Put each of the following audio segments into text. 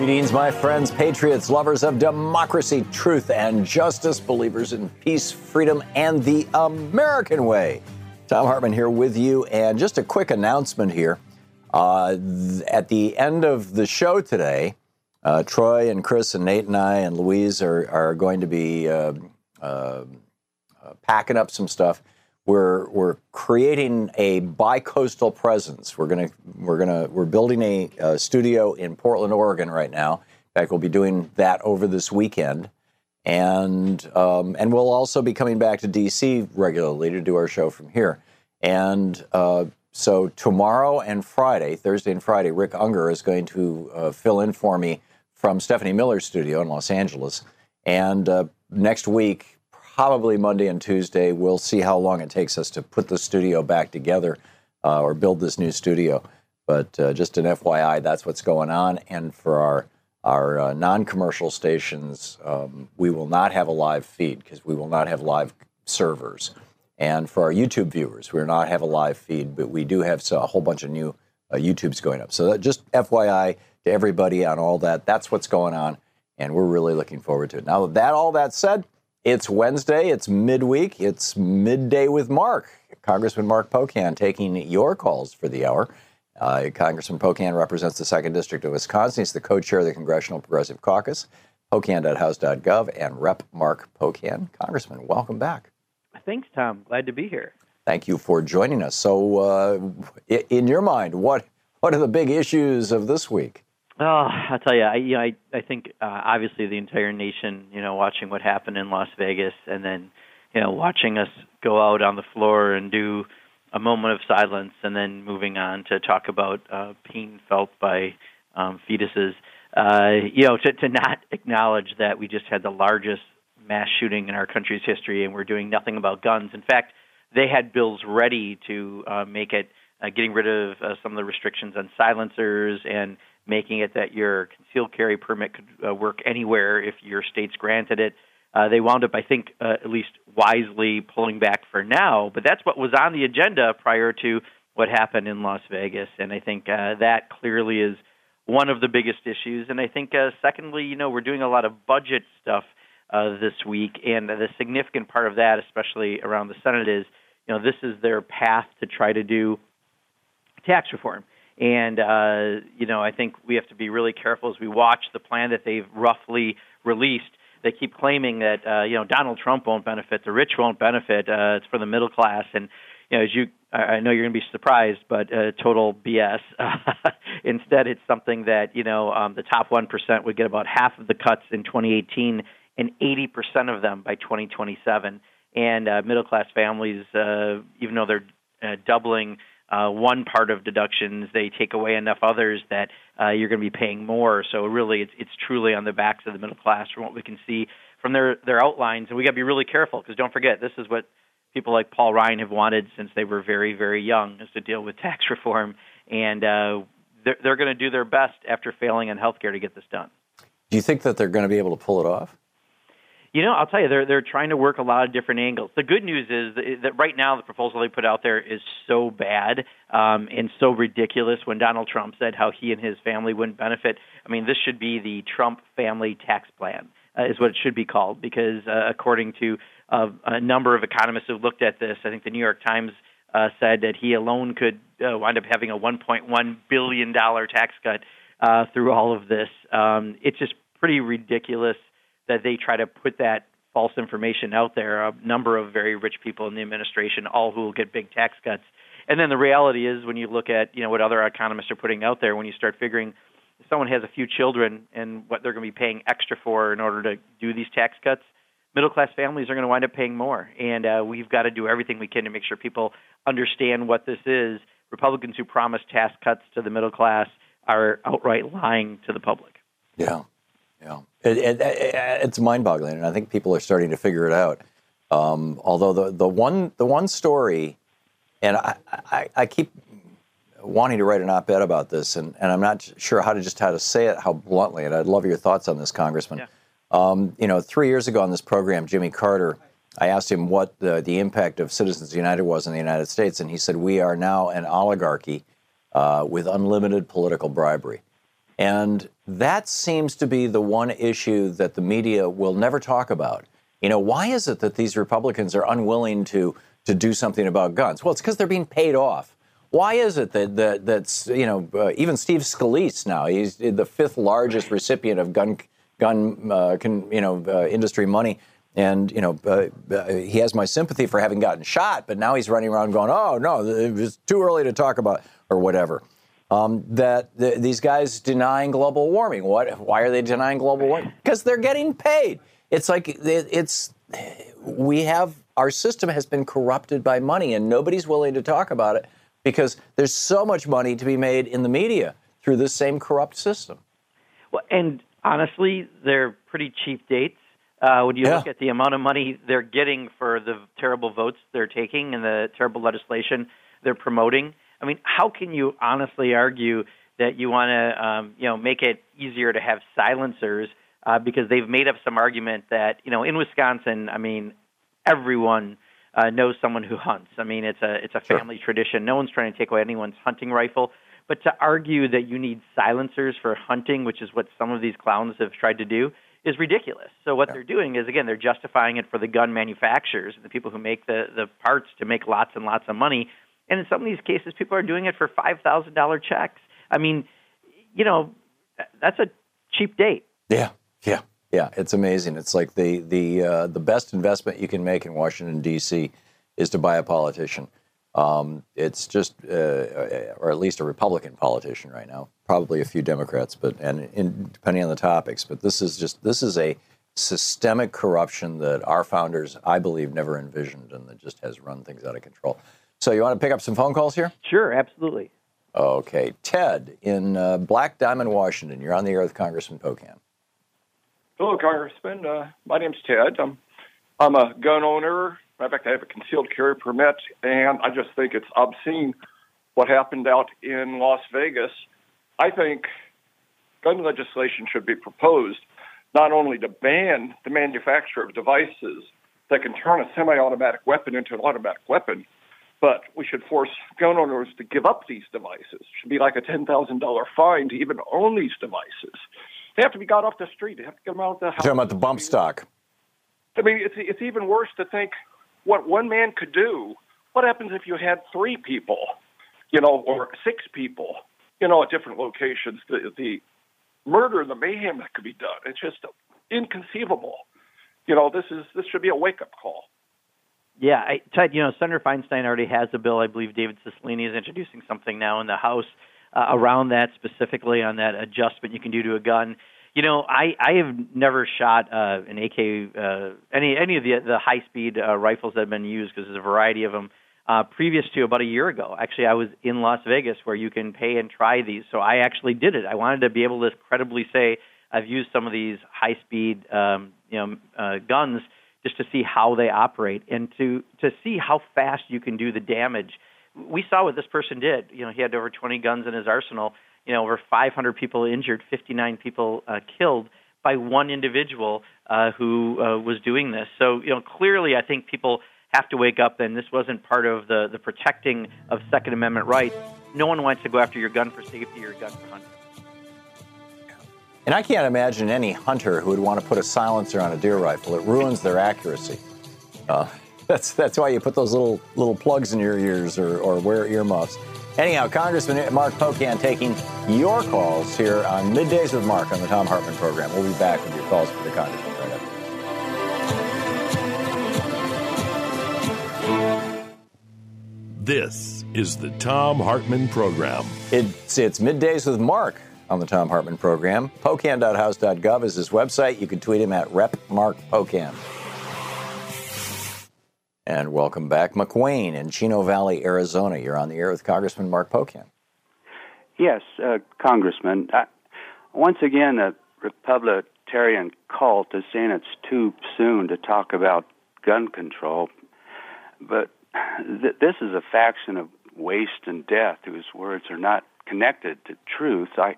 Greetings, my friends, patriots, lovers of democracy, truth, and justice, believers in peace, freedom, and the American way. Thom Hartmann here with you, and just a quick announcement here. Uh, th- at the end of the show today, uh, Troy and Chris and Nate and I and Louise are, are going to be uh, uh, packing up some stuff. We're, we're creating a bi-coastal presence. We're gonna we're gonna we're building a, a studio in Portland, Oregon, right now. In fact, we'll be doing that over this weekend, and um, and we'll also be coming back to DC regularly to do our show from here. And uh, so tomorrow and Friday, Thursday and Friday, Rick Ungar is going to uh, fill in for me from Stephanie Miller's studio in Los Angeles. And uh, next week, probably Monday and Tuesday, we'll see how long it takes us to put the studio back together uh, or build this new studio. But uh, just an FYI, that's what's going on. And for our our uh, non-commercial stations, um, we will not have a live feed because we will not have live servers. And for our YouTube viewers, we will not have a live feed, but we do have a whole bunch of new uh, YouTubes going up. So just FYI to everybody on all that. That's what's going on, and we're really looking forward to it. Now that all that said, it's Wednesday. It's midweek. It's midday with Mark, Congressman Mark Pocan, taking your calls for the hour. Uh, Congressman Pocan represents the second district of Wisconsin. He's the co-chair of the Congressional Progressive Caucus. Pocan.house.gov and Rep. Mark Pocan. Congressman, welcome back. Thanks, Tom. Glad to be here. Thank you for joining us. So, uh, in your mind, what what are the big issues of this week? Oh, I'll tell you, I, you know, I, I think uh, obviously the entire nation, you know, watching what happened in Las Vegas, and then, you know, watching us go out on the floor and do a moment of silence, and then moving on to talk about uh, pain felt by um, fetuses. Uh, you know, to, to not acknowledge that we just had the largest mass shooting in our country's history, and we're doing nothing about guns. In fact, they had bills ready to uh, make it uh, getting rid of uh, some of the restrictions on silencers and making it that your concealed carry permit could uh, work anywhere if your state's granted it. Uh, they wound up, I think, uh, at least wisely pulling back for now. But that's what was on the agenda prior to what happened in Las Vegas, and I think uh, that clearly is one of the biggest issues. And I think, uh, secondly, you know, we're doing a lot of budget stuff uh, this week, and the significant part of that, especially around the Senate, is you know this is their path to try to do tax reform. And uh, you know, I think we have to be really careful as we watch the plan that they've roughly released. They keep claiming that uh, you know Donald Trump won't benefit, the rich won't benefit. Uh, it's for the middle class, and you know, as you, I know you're going to be surprised, but uh, total BS. Instead, it's something that you know um, the top one percent would get about half of the cuts in 2018, and 80 percent of them by 2027. And uh, middle class families, uh, even though they're uh, doubling uh, one part of deductions, they take away enough others that uh, you're going to be paying more. So really, it's it's truly on the backs of the middle class from what we can see from their their outlines, and we got to be really careful because don't forget this is what people like Paul Ryan have wanted since they were very very young is to deal with tax reform, and uh, they're, they're going to do their best after failing on health care to get this done. Do you think that they're going to be able to pull it off? You know, I'll tell you, they're they're trying to work a lot of different angles. The good news is that, right now the proposal they put out there is so bad um, and so ridiculous. When Donald Trump said how he and his family wouldn't benefit, I mean, this should be the Trump family tax plan, uh, is what it should be called, because uh, according to uh, a number of economists who looked at this, I think the New York Times uh, said that he alone could uh, wind up having a 1.1 billion dollar tax cut uh, through all of this. Um, it's just pretty ridiculous that they try to put that false information out there. A number of very rich people in the administration, all who will get big tax cuts. And then the reality is, when you look at you know what other economists are putting out there, when you start figuring if someone has a few children and what they're going to be paying extra for in order to do these tax cuts, middle class families are going to wind up paying more. And uh, we've got to do everything we can to make sure people understand what this is. Republicans who promise tax cuts to the middle class are outright lying to the public. Yeah. Yeah, it, it, it, it's mind-boggling, and I think people are starting to figure it out. Um, although the the one the one story, and I, I, I, keep wanting to write an op-ed about this, and, and I'm not sure how to just how to say it, how bluntly, and I'd love your thoughts on this, Congressman. Yeah. Um, you know, three years ago on this program, Jimmy Carter, I asked him what the, the impact of Citizens United was in the United States, and he said, "We are now an oligarchy uh, with unlimited political bribery." And that seems to be the one issue that the media will never talk about. You know, why is it that these Republicans are unwilling to to do something about guns? Well, it's because they're being paid off. Why is it that, that that's you know uh, even Steve Scalise now he's the fifth largest recipient of gun gun uh, con, you know uh, industry money, and you know uh, uh, he has my sympathy for having gotten shot, but now he's running around going, oh no, it's too early to talk about or whatever um, that the, these guys denying global warming. What? Why are they denying global warming? Because they're getting paid. It's like it's we have our system has been corrupted by money, and nobody's willing to talk about it because there's so much money to be made in the media through this same corrupt system. Well, and honestly, they're pretty cheap dates. Uh, when you yeah. look at the amount of money they're getting for the terrible votes they're taking and the terrible legislation they're promoting, I mean, how can you honestly argue that you want to, um, you know, make it easier to have silencers uh, because they've made up some argument that, you know, in Wisconsin, I mean, everyone uh, knows someone who hunts. I mean, it's a it's a family sure. tradition. No one's trying to take away anyone's hunting rifle. But to argue that you need silencers for hunting, which is what some of these clowns have tried to do, is ridiculous. So what yeah. they're doing is again they're justifying it for the gun manufacturers, and the people who make the the parts to make lots and lots of money and in some of these cases, people are doing it for $5,000 checks. I mean, you know, that's a cheap date. Yeah, yeah, yeah. It's amazing. It's like the the uh, the best investment you can make in Washington D.C. is to buy a politician. Um, it's just, uh, or at least a Republican politician right now. Probably a few Democrats, but and in, depending on the topics. But this is just this is a systemic corruption that our founders, I believe, never envisioned, and that just has run things out of control. So you want to pick up some phone calls here? Sure, absolutely. Okay. Ted in uh, Black Diamond, Washington. You're on the air with Congressman Pocan. Hello, Congressman. Uh, my name's Ted. I'm, I'm a gun owner. In fact, I have a concealed carry permit, and I just think it's obscene what happened out in Las Vegas. I think gun legislation should be proposed not only to ban the manufacture of devices that can turn a semi automatic weapon into an automatic weapon, but we should force gun owners to give up these devices. It should be like a $10,000 fine to even own these devices. They have to be got off the street. They have to get them out of the house. You're talking about the bump stock. I mean, it's, it's even worse to think what one man could do. What happens if you had three people, you know, or six people, you know, at different locations? The, the murder and the mayhem that could be done. It's just inconceivable. You know, this is this should be a wake up call. Yeah, I, Ted, you know, Senator Feinstein already has a bill. I believe David Cicilline is introducing something now in the House uh, around that, specifically on that adjustment you can do to a gun. You know, I I have never shot uh, an AK, uh, any any of the the high speed uh, rifles that have been used because there's a variety of them. Uh, previous to about a year ago, actually, I was in Las Vegas where you can pay and try these. So I actually did it. I wanted to be able to credibly say I've used some of these high speed, um, you know, uh, guns just to see how they operate and to to see how fast you can do the damage. We saw what this person did. You know, he had over 20 guns in his arsenal. You know, over 500 people injured, 59 people uh, killed. by one individual uh, who uh, was doing this. So, you know, clearly, I think people have to wake up. And this wasn't part of the the protecting of Second Amendment rights. No one wants to go after your gun for safety or gun for hunting. And I can't imagine any hunter who would want to put a silencer on a deer rifle. It ruins their accuracy. Uh, that's that's why you put those little little plugs in your ears or, or wear earmuffs. Anyhow, Congressman Mark Pocan taking your calls here on Middays with Mark on the Thom Hartmann program. We'll be back with your calls for the Congressman right after This is the Thom Hartmann program. It's it's Middays with Mark on the Thom Hartmann program. Pocan.house.gov is his website. You can tweet him at Rep Mark Pocan. And welcome back, McWayne in Chino Valley, Arizona. You're on the air with Congressman Mark Pocan. Yes, uh, Congressman. Uh, once again, the Republican cult is saying it's too soon to talk about gun control, but th- this is a faction of waste and death whose words are not connected to truth. I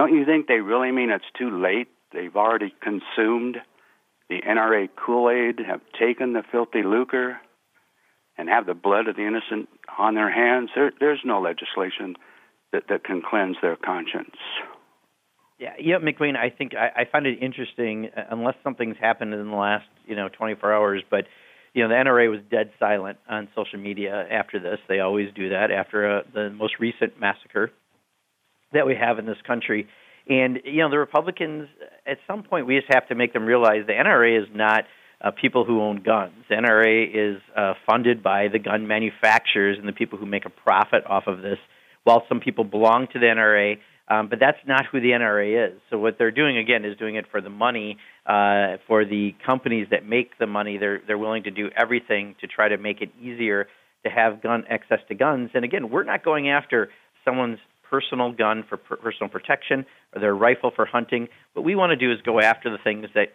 don't you think they really mean it's too late? They've already consumed the NRA Kool Aid, have taken the filthy lucre, and have the blood of the innocent on their hands. There, there's no legislation that, that can cleanse their conscience. Yeah, yeah, McQueen. I think I, I find it interesting, uh, unless something's happened in the last you know 24 hours. But you know, the NRA was dead silent on social media after this. They always do that after uh, the most recent massacre that we have in this country. And you know, the Republicans, at some point, we just have to make them realize the NRA is not uh, people who own guns. The NRA is uh, funded by the gun manufacturers and the people who make a profit off of this. While some people belong to the NRA, um, but that's not who the NRA is. So what they're doing again is doing it for the money, uh, for the companies that make the money. They're they're willing to do everything to try to make it easier to have gun access to guns. And again, we're not going after someone's personal gun for per- personal protection or their rifle for hunting. What we want to do is go after the things that,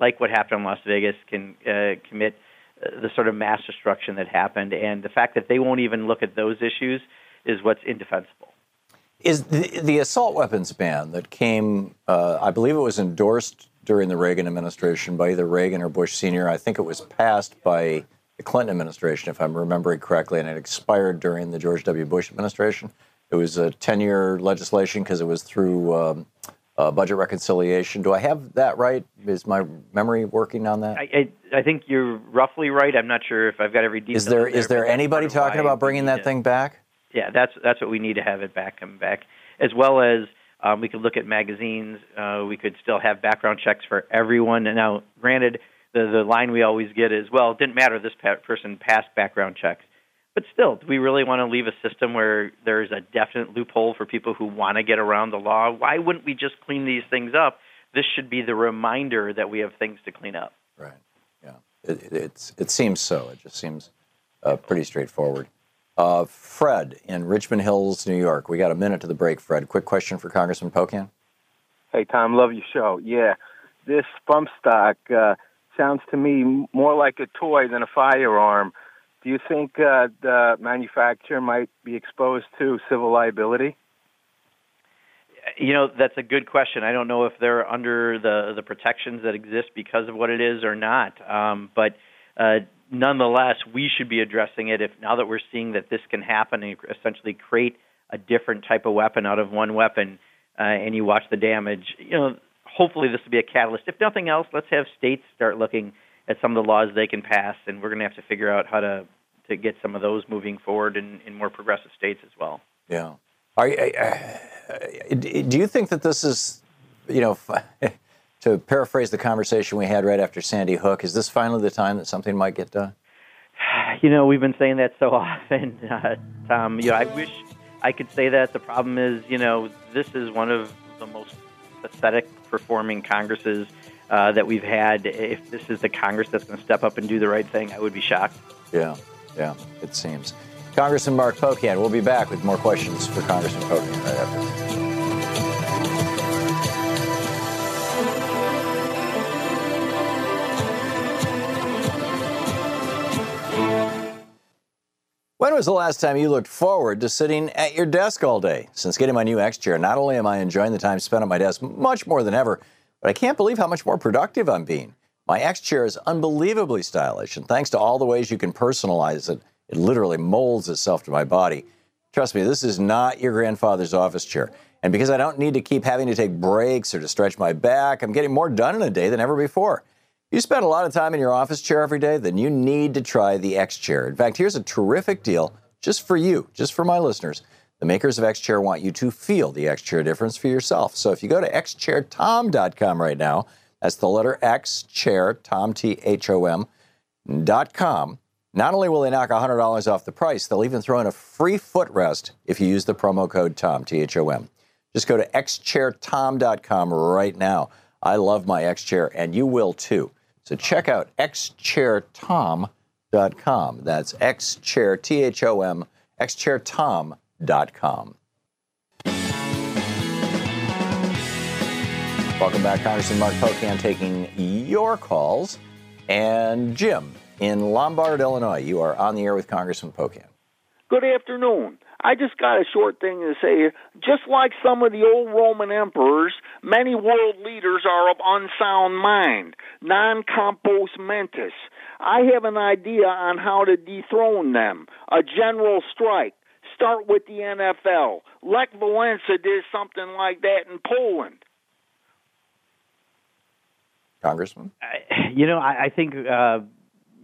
like what happened in Las Vegas, can uh, commit uh, the sort of mass destruction that happened. And the fact that they won't even look at those issues is what's indefensible. Is the, the assault weapons ban that came, uh, I believe it was endorsed during the Reagan administration by either Reagan or Bush Sr. I think it was passed by the Clinton administration, if I'm remembering correctly, and it expired during the George W. Bush administration. It was a 10 year legislation because it was through um, uh, budget reconciliation. Do I have that right? Is my memory working on that? I, I, I think you're roughly right. I'm not sure if I've got every detail. Is there there, is there anybody talking about bringing that to, thing back? Yeah, that's that's what we need to have it back come back, as well as um, we could look at magazines. Uh, we could still have background checks for everyone. And now, granted, the the line we always get is, well, it didn't matter. This person passed background checks. But still, do we really want to leave a system where there's a definite loophole for people who want to get around the law? Why wouldn't we just clean these things up? This should be the reminder that we have things to clean up. Right. Yeah. It, it, it's, it seems so. It just seems uh, pretty straightforward. Uh, Fred in Richmond Hills, New York. We got a minute to the break, Fred. Quick question for Congressman Pocan. Hey, Tom, love your show. Yeah, this bump stock uh, sounds to me more like a toy than a firearm. Do you think uh, the manufacturer might be exposed to civil liability? You know, that's a good question. I don't know if they're under the the protections that exist because of what it is or not. Um, but uh, nonetheless, we should be addressing it. If now that we're seeing that this can happen and essentially create a different type of weapon out of one weapon, uh, and you watch the damage, you know, hopefully this will be a catalyst. If nothing else, let's have states start looking at some of the laws they can pass, and we're going to have to figure out how to to get some of those moving forward in, in more progressive states as well. Yeah. Are, do you think that this is, you know, to paraphrase the conversation we had right after Sandy Hook, is this finally the time that something might get done? You know, we've been saying that so often, uh, Tom. You know, I wish I could say that. The problem is, you know, this is one of the most pathetic performing Congresses uh, that we've had. If this is the Congress that's going to step up and do the right thing, I would be shocked. Yeah, yeah, it seems. Congressman Mark Pocan, we'll be back with more questions for Congressman Pocan right after. When was the last time you looked forward to sitting at your desk all day? Since getting my new X chair, not only am I enjoying the time spent at my desk much more than ever, but I can't believe how much more productive I'm being. My X chair is unbelievably stylish, and thanks to all the ways you can personalize it, it literally molds itself to my body. Trust me, this is not your grandfather's office chair. And because I don't need to keep having to take breaks or to stretch my back, I'm getting more done in a day than ever before. You spend a lot of time in your office chair every day, then you need to try the X chair. In fact, here's a terrific deal just for you, just for my listeners. The makers of X Chair want you to feel the X Chair difference for yourself. So if you go to xchairtom.com right now, that's the letter X Chair Tom T H O M dot com. Not only will they knock $100 off the price, they'll even throw in a free footrest if you use the promo code TOM, T H O M. Just go to xchairtom.com right now. I love my X Chair, and you will too. So check out xchairtom.com. That's xchair, T H O M, xchairtom.com. Welcome back, Congressman Mark Pocan, taking your calls. And Jim in Lombard, Illinois, you are on the air with Congressman Pocan. Good afternoon. I just got a short thing to say. Just like some of the old Roman emperors, many world leaders are of unsound mind, non compos mentis. I have an idea on how to dethrone them. A general strike. Start with the NFL. Lech Walesa did something like that in Poland. Congressman? You know, I, I think uh,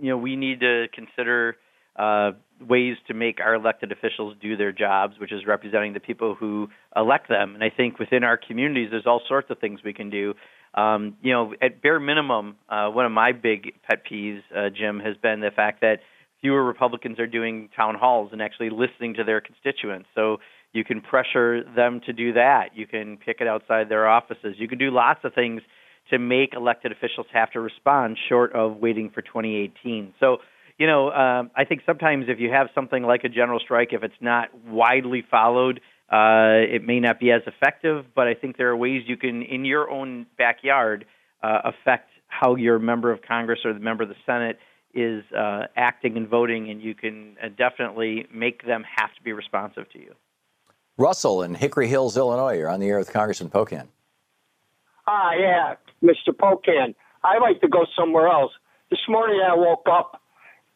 you know we need to consider uh, ways to make our elected officials do their jobs, which is representing the people who elect them. And I think within our communities, there's all sorts of things we can do. Um, you know, at bare minimum, uh, one of my big pet peeves, uh, Jim, has been the fact that fewer Republicans are doing town halls and actually listening to their constituents. So you can pressure them to do that. You can pick it outside their offices. You can do lots of things to make elected officials have to respond short of waiting for 2018. So, you know, um, I think sometimes if you have something like a general strike, if it's not widely followed, uh, it may not be as effective. But I think there are ways you can, in your own backyard, uh, affect how your member of Congress or the member of the Senate is uh, acting and voting, and you can uh, definitely make them have to be responsive to you. Russell in Hickory Hills, Illinois, you're on the air with Congressman Pocan. Ah, yeah, Mr. Pocan. I like to go somewhere else. This morning I woke up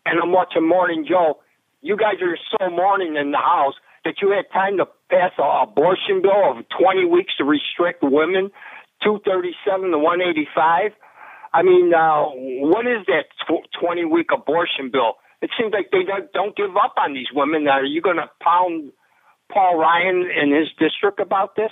and I'm watching Morning Joe. You guys are so morning in the House that you had time to pass an abortion bill of 20 weeks to restrict women, 237 to 185. I mean, uh, what is that 20 week abortion bill? It seems like they don't, give up on these women. Are you going to pound Paul Ryan in his district about this?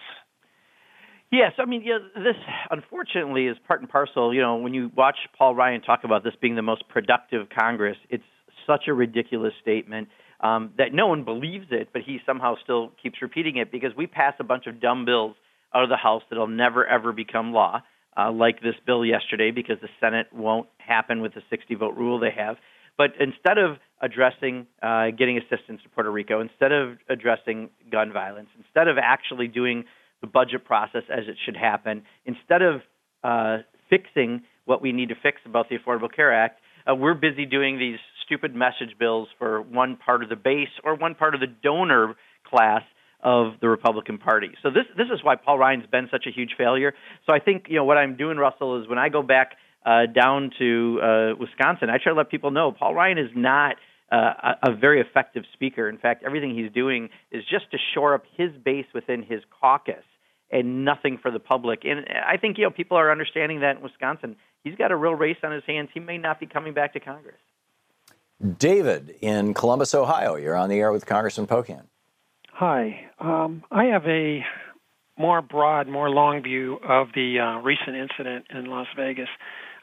Yes, I mean, yeah, this unfortunately is part and parcel. You know, when you watch Paul Ryan talk about this being the most productive Congress, it's such a ridiculous statement um, that no one believes it, but he somehow still keeps repeating it because we pass a bunch of dumb bills out of the House that'll never ever become law, uh, like this bill yesterday, because the Senate won't happen with the 60 vote rule they have. But instead of addressing uh, getting assistance to Puerto Rico, instead of addressing gun violence, instead of actually doing the budget process as it should happen. Instead of uh, fixing what we need to fix about the Affordable Care Act, uh, we're busy doing these stupid message bills for one part of the base or one part of the donor class of the Republican Party. So this this is why Paul Ryan's been such a huge failure. So I think you know what I'm doing, Russell, is when I go back uh, down to uh, Wisconsin, I try to let people know Paul Ryan is not uh, a, a very effective speaker. In fact, everything he's doing is just to shore up his base within his caucus and nothing for the public. And I think you know people are understanding that in Wisconsin. He's got a real race on his hands. He may not be coming back to Congress. David in Columbus, Ohio. You're on the air with Congressman Pocan. Hi. Um, I have a more broad, more long view of the uh, recent incident in Las Vegas.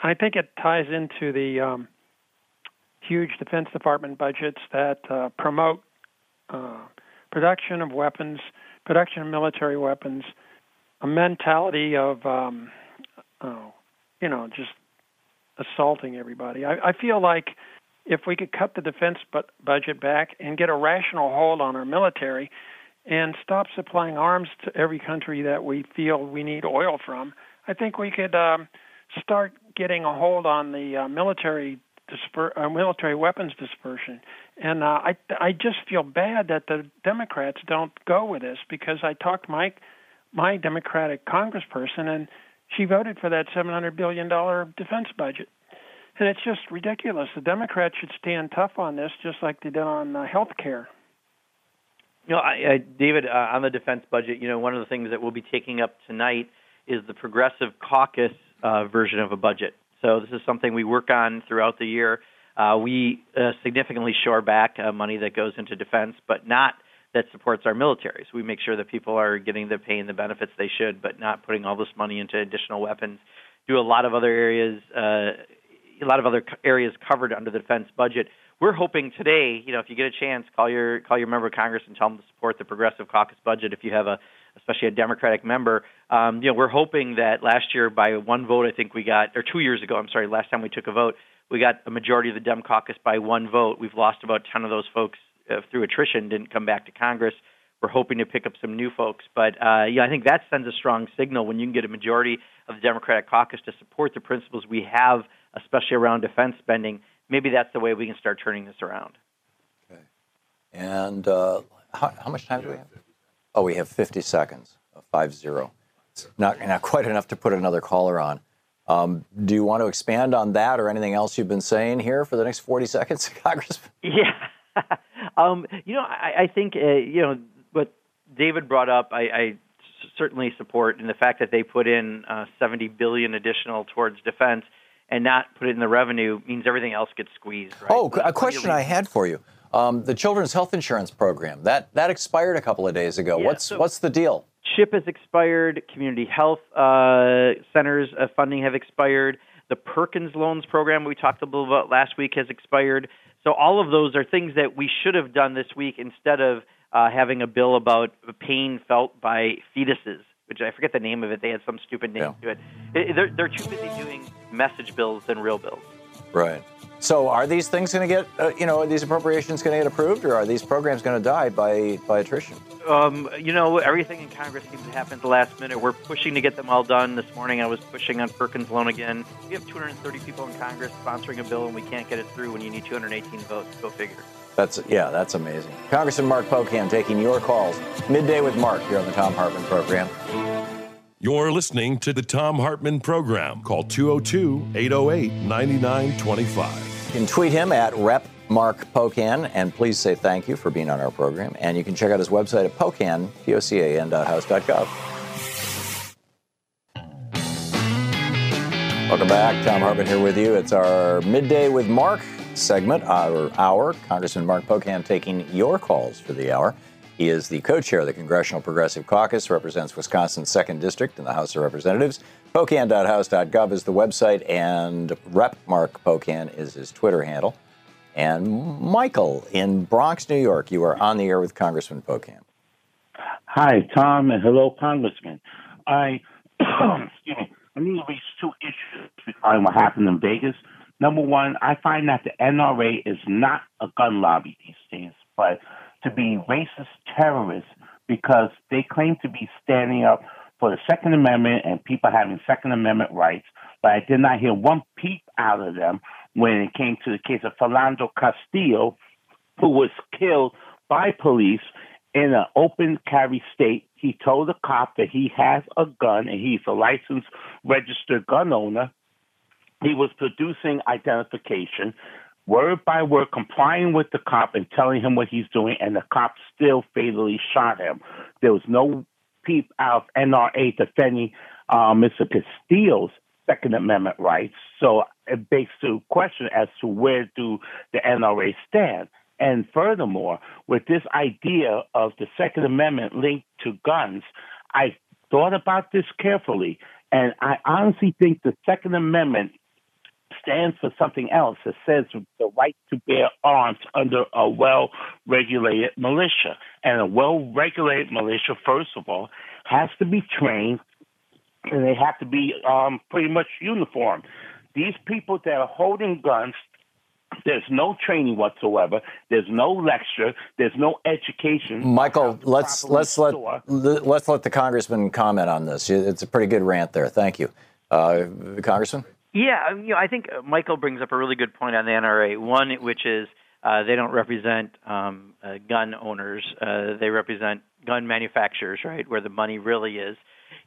And I think it ties into the um, huge Defense Department budgets that uh, promote uh, production of weapons, production of military weapons, a mentality of um, oh, you know just assaulting everybody. I, I feel like if we could cut the defense bu- budget back and get a rational hold on our military and stop supplying arms to every country that we feel we need oil from, I think we could um, start getting a hold on the uh, military disper- uh, military weapons dispersion. And uh, I I just feel bad that the Democrats don't go with this because I talked Mike my Democratic congressperson, and she voted for that 700 billion dollar defense budget. And it's just ridiculous. The Democrats should stand tough on this, just like they did on uh, health care. You know, I, I, David, uh, on the defense budget, you know, one of the things that we'll be taking up tonight is the Progressive Caucus uh, version of a budget. So this is something we work on throughout the year. Uh, we uh, significantly shore back uh, money that goes into defense, but not that supports our military. So we make sure that people are getting the pay and the benefits they should, but not putting all this money into additional weapons. Do a lot of other areas, uh, a lot of other areas covered under the defense budget we're hoping today, you know, if you get a chance, call your call your member of Congress and tell them to support the Progressive Caucus budget. If you have a, especially a Democratic member, um, you know, we're hoping that last year by one vote, I think we got, or two years ago, I'm sorry, last time we took a vote, we got a majority of the Dem Caucus by one vote. We've lost about 10 of those folks uh, through attrition, didn't come back to Congress. We're hoping to pick up some new folks, but uh, yeah, I think that sends a strong signal when you can get a majority of the Democratic caucus to support the principles we have, especially around defense spending maybe that's the way we can start turning this around. Okay. And uh, how, how, much time do we have? Oh, we have 50 seconds. Five zero. Not not quite enough to put another caller on. Um, do you want to expand on that or anything else you've been saying here for the next 40 seconds, Congressman? Yeah. um, you know, I, I think uh, you know what David brought up. I, I certainly support in the fact that they put in uh, 70 billion additional towards defense and not put it in the revenue means everything else gets squeezed. Right? Oh, a question I had for you: um, the Children's Health Insurance Program that that expired a couple of days ago. Yeah, what's so what's the deal? CHIP has expired. Community health uh, centers uh, funding have expired. The Perkins loans program we talked a little about last week has expired. So all of those are things that we should have done this week instead of uh, having a bill about pain felt by fetuses which I forget the name of it. They had some stupid name yeah. to it. it. They're, they're too busy doing message bills than real bills. Right. So are these things going to get, uh, you know, are these appropriations going to get approved, or are these programs going to die by by attrition? Um, you know, everything in Congress seems to happen at the last minute. We're pushing to get them all done. This morning, I was pushing on Perkins loan again. We have 230 people in Congress sponsoring a bill, and we can't get it through when you need 218 votes. Go figure. That's yeah, that's amazing. Congressman Mark Pocan taking your calls midday with Mark here on the Thom Hartmann program. You're listening to the Thom Hartmann program. Call 202 808 9925. You can tweet him at Rep Mark Pocan, and please say thank you for being on our program. And you can check out his website at pocan, P-O-C-A-N dot house.gov. Welcome back. Thom Hartmann here with you. It's our Midday with Mark segment, our hour. Congressman Mark Pocan taking your calls for the hour. He is the co-chair of the Congressional Progressive Caucus, represents Wisconsin's second district in the House of Representatives. Pocan.house.gov is the website, and Rep Mark Pocan is his Twitter handle. And Michael in Bronx, New York, you are on the air with Congressman Pocan. Hi, Tom, and hello, Congressman. I, excuse me, I need to raise two issues regarding what happened in Vegas. Number one, I find that the NRA is not a gun lobby these days, but to be racist terrorists because they claim to be standing up for the Second Amendment and people having Second Amendment rights, but I did not hear one peep out of them when it came to the case of Philando Castillo, who was killed by police in an open carry state. He told the cop that he has a gun and he's a licensed registered gun owner he was producing identification, word by word, complying with the cop and telling him what he's doing, and the cop still fatally shot him. There was no peep out of NRA defending uh, Mr. Castillo's Second Amendment rights. So it begs the question as to where do the NRA stand. And furthermore, with this idea of the Second Amendment linked to guns, I thought about this carefully, and I honestly think the Second Amendment stands for something else. It says the right to bear arms under a well regulated militia. And a well regulated militia, first of all, has to be trained and they have to be um, pretty much uniform. These people that are holding guns, there's no training whatsoever. There's no lecture. There's no education. Michael, let's let's let let's let the congressman comment on this. It's a pretty good rant there. Thank you, uh, Congressman. Yeah, you know, I think uh, Michael brings up a really good point on the NRA. One, which is uh, they don't represent um, uh, gun owners; uh, they represent gun manufacturers, right, where the money really is.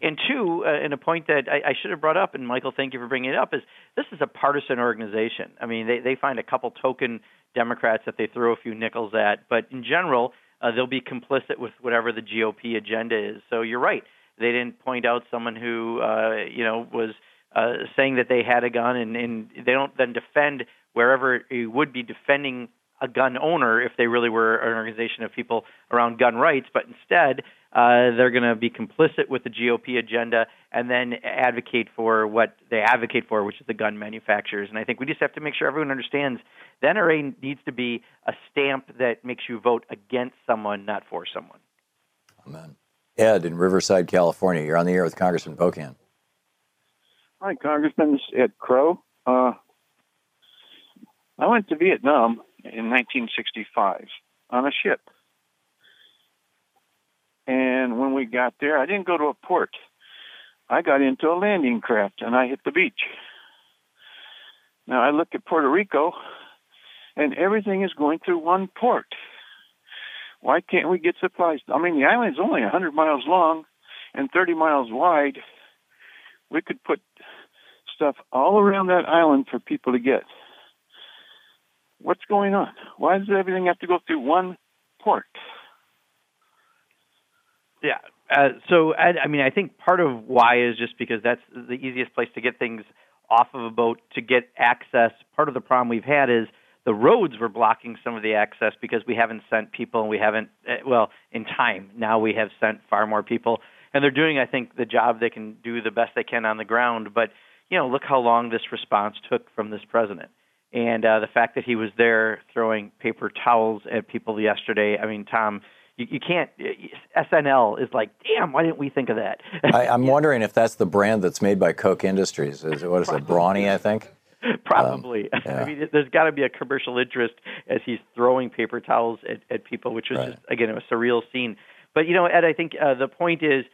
And two, uh, and a point that I, I should have brought up, and Michael, thank you for bringing it up, is this is a partisan organization. I mean, they they find a couple token Democrats that they throw a few nickels at, but in general, uh, they'll be complicit with whatever the GOP agenda is. So you're right. They didn't point out someone who you know was uh, saying that they had a gun, and, and they don't then defend wherever you would be defending a gun owner if they really were an organization of people around gun rights, but instead uh, they're going to be complicit with the GOP agenda and then advocate for what they advocate for, which is the gun manufacturers. And I think we just have to make sure everyone understands the NRA needs to be a stamp that makes you vote against someone, not for someone. Amen. Ed in Riverside, California. You're on the air with Congressman Pocan. Hi, Congressman. This is Ed Crow. Uh, I went to Vietnam in 1965 on a ship. And when we got there, I didn't go to a port. I got into a landing craft and I hit the beach. Now I look at Puerto Rico and everything is going through one port. Why can't we get supplies? I mean, the island's only 100 miles long and 30 miles wide. We could put stuff all around that island for people to get. What's going on? Why does everything have to go through one port? Yeah. Uh, so, I, I mean, I think part of why is just because that's the easiest place to get things off of a boat to get access. Part of the problem we've had is the roads were blocking some of the access because we haven't sent people and we haven't, eh, well, in time. Now we have sent far more people. And they're doing, I think, the job they can do the best they can on the ground. But, you know, look how long this response took from this president. And uh, the fact that he was there throwing paper towels at people yesterday, I mean, Tom, you, you can't. SNL is like, damn, why didn't we think of that? I, I'm wondering if that's the brand that's made by Koch Industries. Is it, what is it, Brawny, I think? Probably. Um, yeah. I mean, there's got to be a commercial interest as he's throwing paper towels at, at people, which was Right. just, again, a surreal scene. But, you know, Ed, I think uh, the point is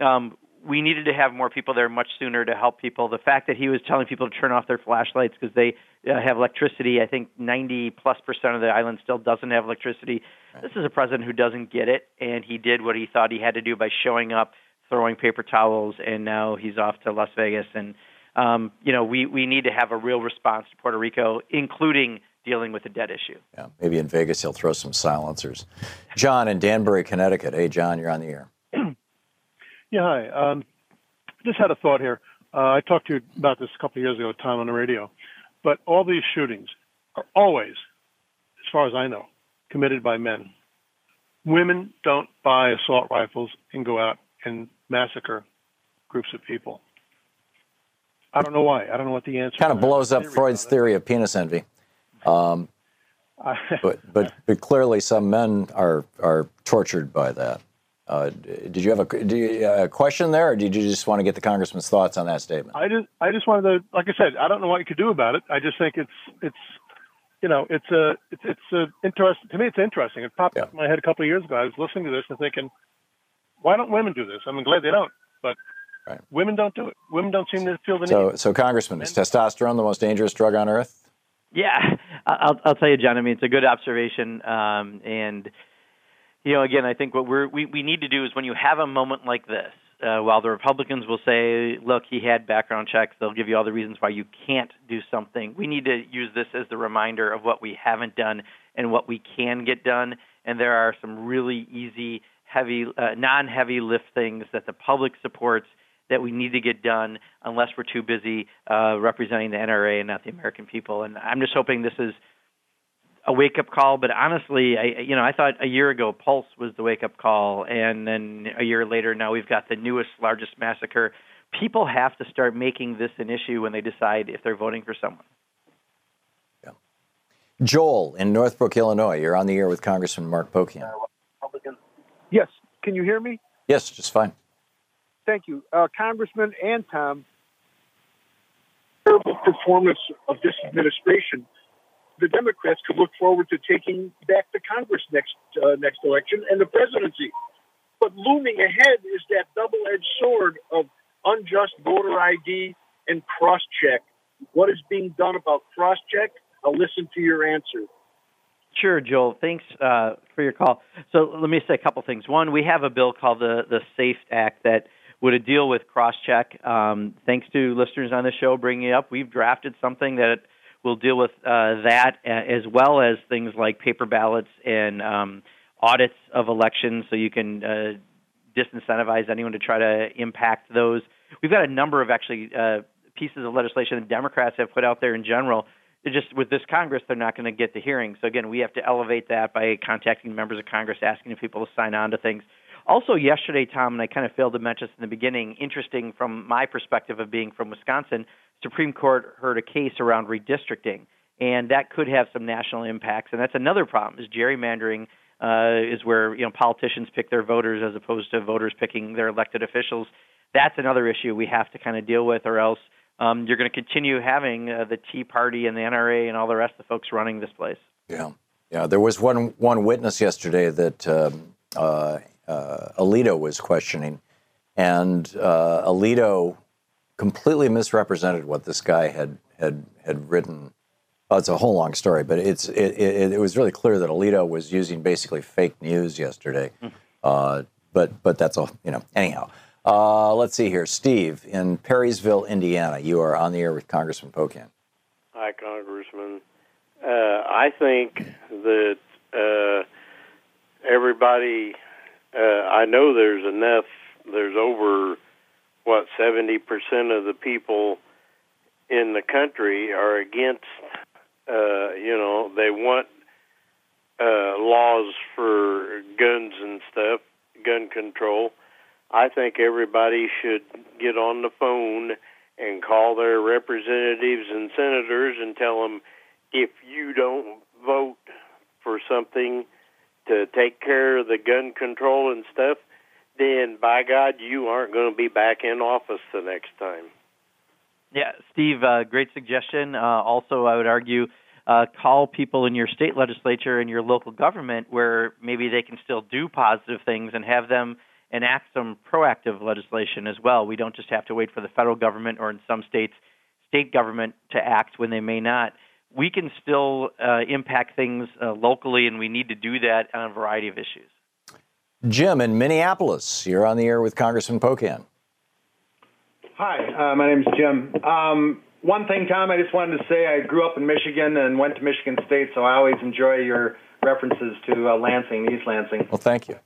um, we needed to have more people there much sooner to help people. The fact that he was telling people to turn off their flashlights because they uh, have electricity, I think 90 plus percent of the island still doesn't have electricity. This is a president who doesn't get it, and he did what he thought he had to do by showing up, throwing paper towels, and now he's off to Las Vegas. And, um, you know, we, we need to have a real response to Puerto Rico, including dealing with the debt issue. Yeah, maybe in Vegas he'll throw some silencers. John in Danbury, Connecticut. Hey, John, you're on the air. Yeah, hi. Um, just had a thought here. Uh, I talked to you about this a couple of years ago, Tom, on the radio. But all these shootings are always, as far as I know, committed by men. Women don't buy assault rifles and go out and massacre groups of people. I don't know why. I don't know what the answer. Is. Kind of blows up Freud's theory of penis envy. Um, but, but but clearly some men are are tortured by that. Uh, did you have a, do you, a question there, or did you just want to get the congressman's thoughts on that statement? I just I just wanted to like I said I don't know what you could do about it. I just think it's it's you know it's a it's it's a interesting to me it's interesting. It popped up in my head a couple of years ago. I was listening to this and thinking, why don't women do this? I'm glad they don't, but women don't do it. Women don't seem to feel the So need. so Congressman, is testosterone the most dangerous drug on earth? Yeah, I'll, I'll tell you, John. I mean, it's a good observation, um, and you know, again, I think what we're, we we need to do is when you have a moment like this, uh, while the Republicans will say, "Look, he had background checks," they'll give you all the reasons why you can't do something. We need to use this as the reminder of what we haven't done and what we can get done. And there are some really easy, heavy, uh, non-heavy lift things that the public supports that we need to get done unless we're too busy uh, representing the NRA and not the American people. And I'm just hoping this is a wake up call. But honestly, I you know I thought a year ago Pulse was the wake up call, and then a year later now we've got the newest, largest massacre. People have to start making this an issue when they decide if they're voting for someone. Yeah. Joel in Northbrook, Illinois. You're on the air with Congressman Mark Pocan. Yes. Can you hear me? Yes, just fine. Thank you. Uh, Congressman and Tom, terrible performance of this administration, the Democrats could look forward to taking back the Congress next uh, next election and the presidency. But looming ahead is that double-edged sword of unjust voter ID and cross-check. What is being done about cross-check? I'll listen to your answer. Sure, Joel. Thanks uh, for your call. So let me say a couple things. One, we have a bill called the the SAFE Act that would deal with crosscheck. Um, thanks to listeners on the show bringing it up, we've drafted something that will deal with uh, that as well as things like paper ballots and um, audits of elections, so you can uh, disincentivize anyone to try to impact those. We've got a number of actually uh, pieces of legislation the Democrats have put out there in general. They're just with this Congress, they're not going to get the hearing. So again, we have to elevate that by contacting members of Congress, asking people to sign on to things. Also, yesterday, Thom, and I kind of failed to mention this in the beginning, interesting from my perspective of being from Wisconsin, Supreme Court heard a case around redistricting, and that could have some national impacts. And that's another problem: is gerrymandering uh, is where you know politicians pick their voters as opposed to voters picking their elected officials. That's another issue we have to kind of deal with, or else um, you're going to continue having uh, the Tea Party and the NRA and all the rest of the folks running this place. Yeah, yeah. There was one one witness yesterday that um, uh, Alito was questioning, and uh, Alito completely misrepresented what this guy had had had written. Oh, it's a whole long story, but it's it, it, it, was really clear that Alito was using basically fake news yesterday. Hmm. Uh, but but that's all you know. Anyhow, uh, let's see here, Steve in Perrysville, Indiana. You are on the air with Congressman Pocan. Hi, Congressman. Uh, I think that uh, everybody uh, I know there's enough. There's over what seventy percent of the people in the country are against. Uh, you know, they want uh, laws for guns and stuff, gun control. I think everybody should get on the phone and call their representatives and senators and tell them if you don't vote for something to take care of the gun control and stuff, then by God, you aren't going to be back in office the next time. Yeah, Steve, uh, great suggestion. Uh, also, I would argue uh, call people in your state legislature and your local government where maybe they can still do positive things and have them enact some proactive legislation as well. We don't just have to wait for the federal government or in some states, state government to act when they may not we can still uh, impact things uh, locally, and we need to do that on a variety of issues. Jim in Minneapolis, you're on the air with Congressman Pocan. Hi, uh, my name is Jim. Um, one thing, Thom, I just wanted to say I grew up in Michigan and went to Michigan State, so I always enjoy your references to uh, Lansing, East Lansing. Well, thank you.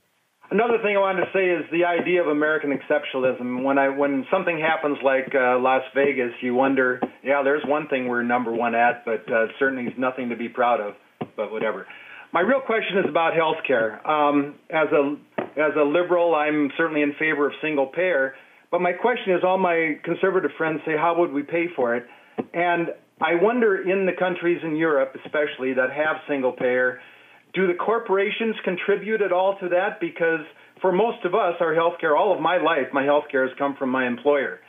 Another thing I wanted to say is the idea of American exceptionalism. When I when something happens like uh, Las Vegas, you wonder, yeah, there's one thing we're number one at, but uh, certainly is nothing to be proud of. But whatever. My real question is about health care. Um, as a as a liberal, I'm certainly in favor of single payer. But my question is, all my conservative friends say, how would we pay for it? And I wonder in the countries in Europe, especially that have single payer do the corporations contribute at all to that? Because for most of us, our health care, all of my life, my health care has come from my employer.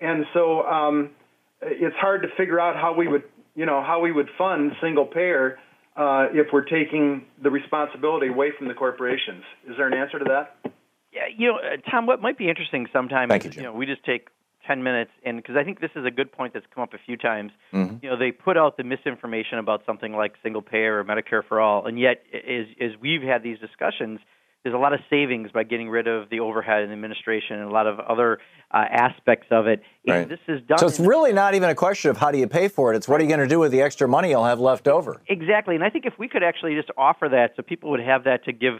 And so um, it's hard to figure out how we would, you know, how we would fund single payer uh, if we're taking the responsibility away from the corporations. Is there an answer to that? Yeah, you know, uh, Thom, what might be interesting sometimes, Thank you, you know, we just take 10 minutes and because I think this is a good point that's come up a few times. Mm-hmm. You know, they put out the misinformation about something like single payer or Medicare for all, and yet as as we've had these discussions, there's a lot of savings by getting rid of the overhead and administration and a lot of other uh, aspects of it. Right. This is done. So it's really not even a question of how do you pay for it. It's what are you going to do with the extra money you'll have left over. Exactly, and I think if we could actually just offer that, so people would have that to give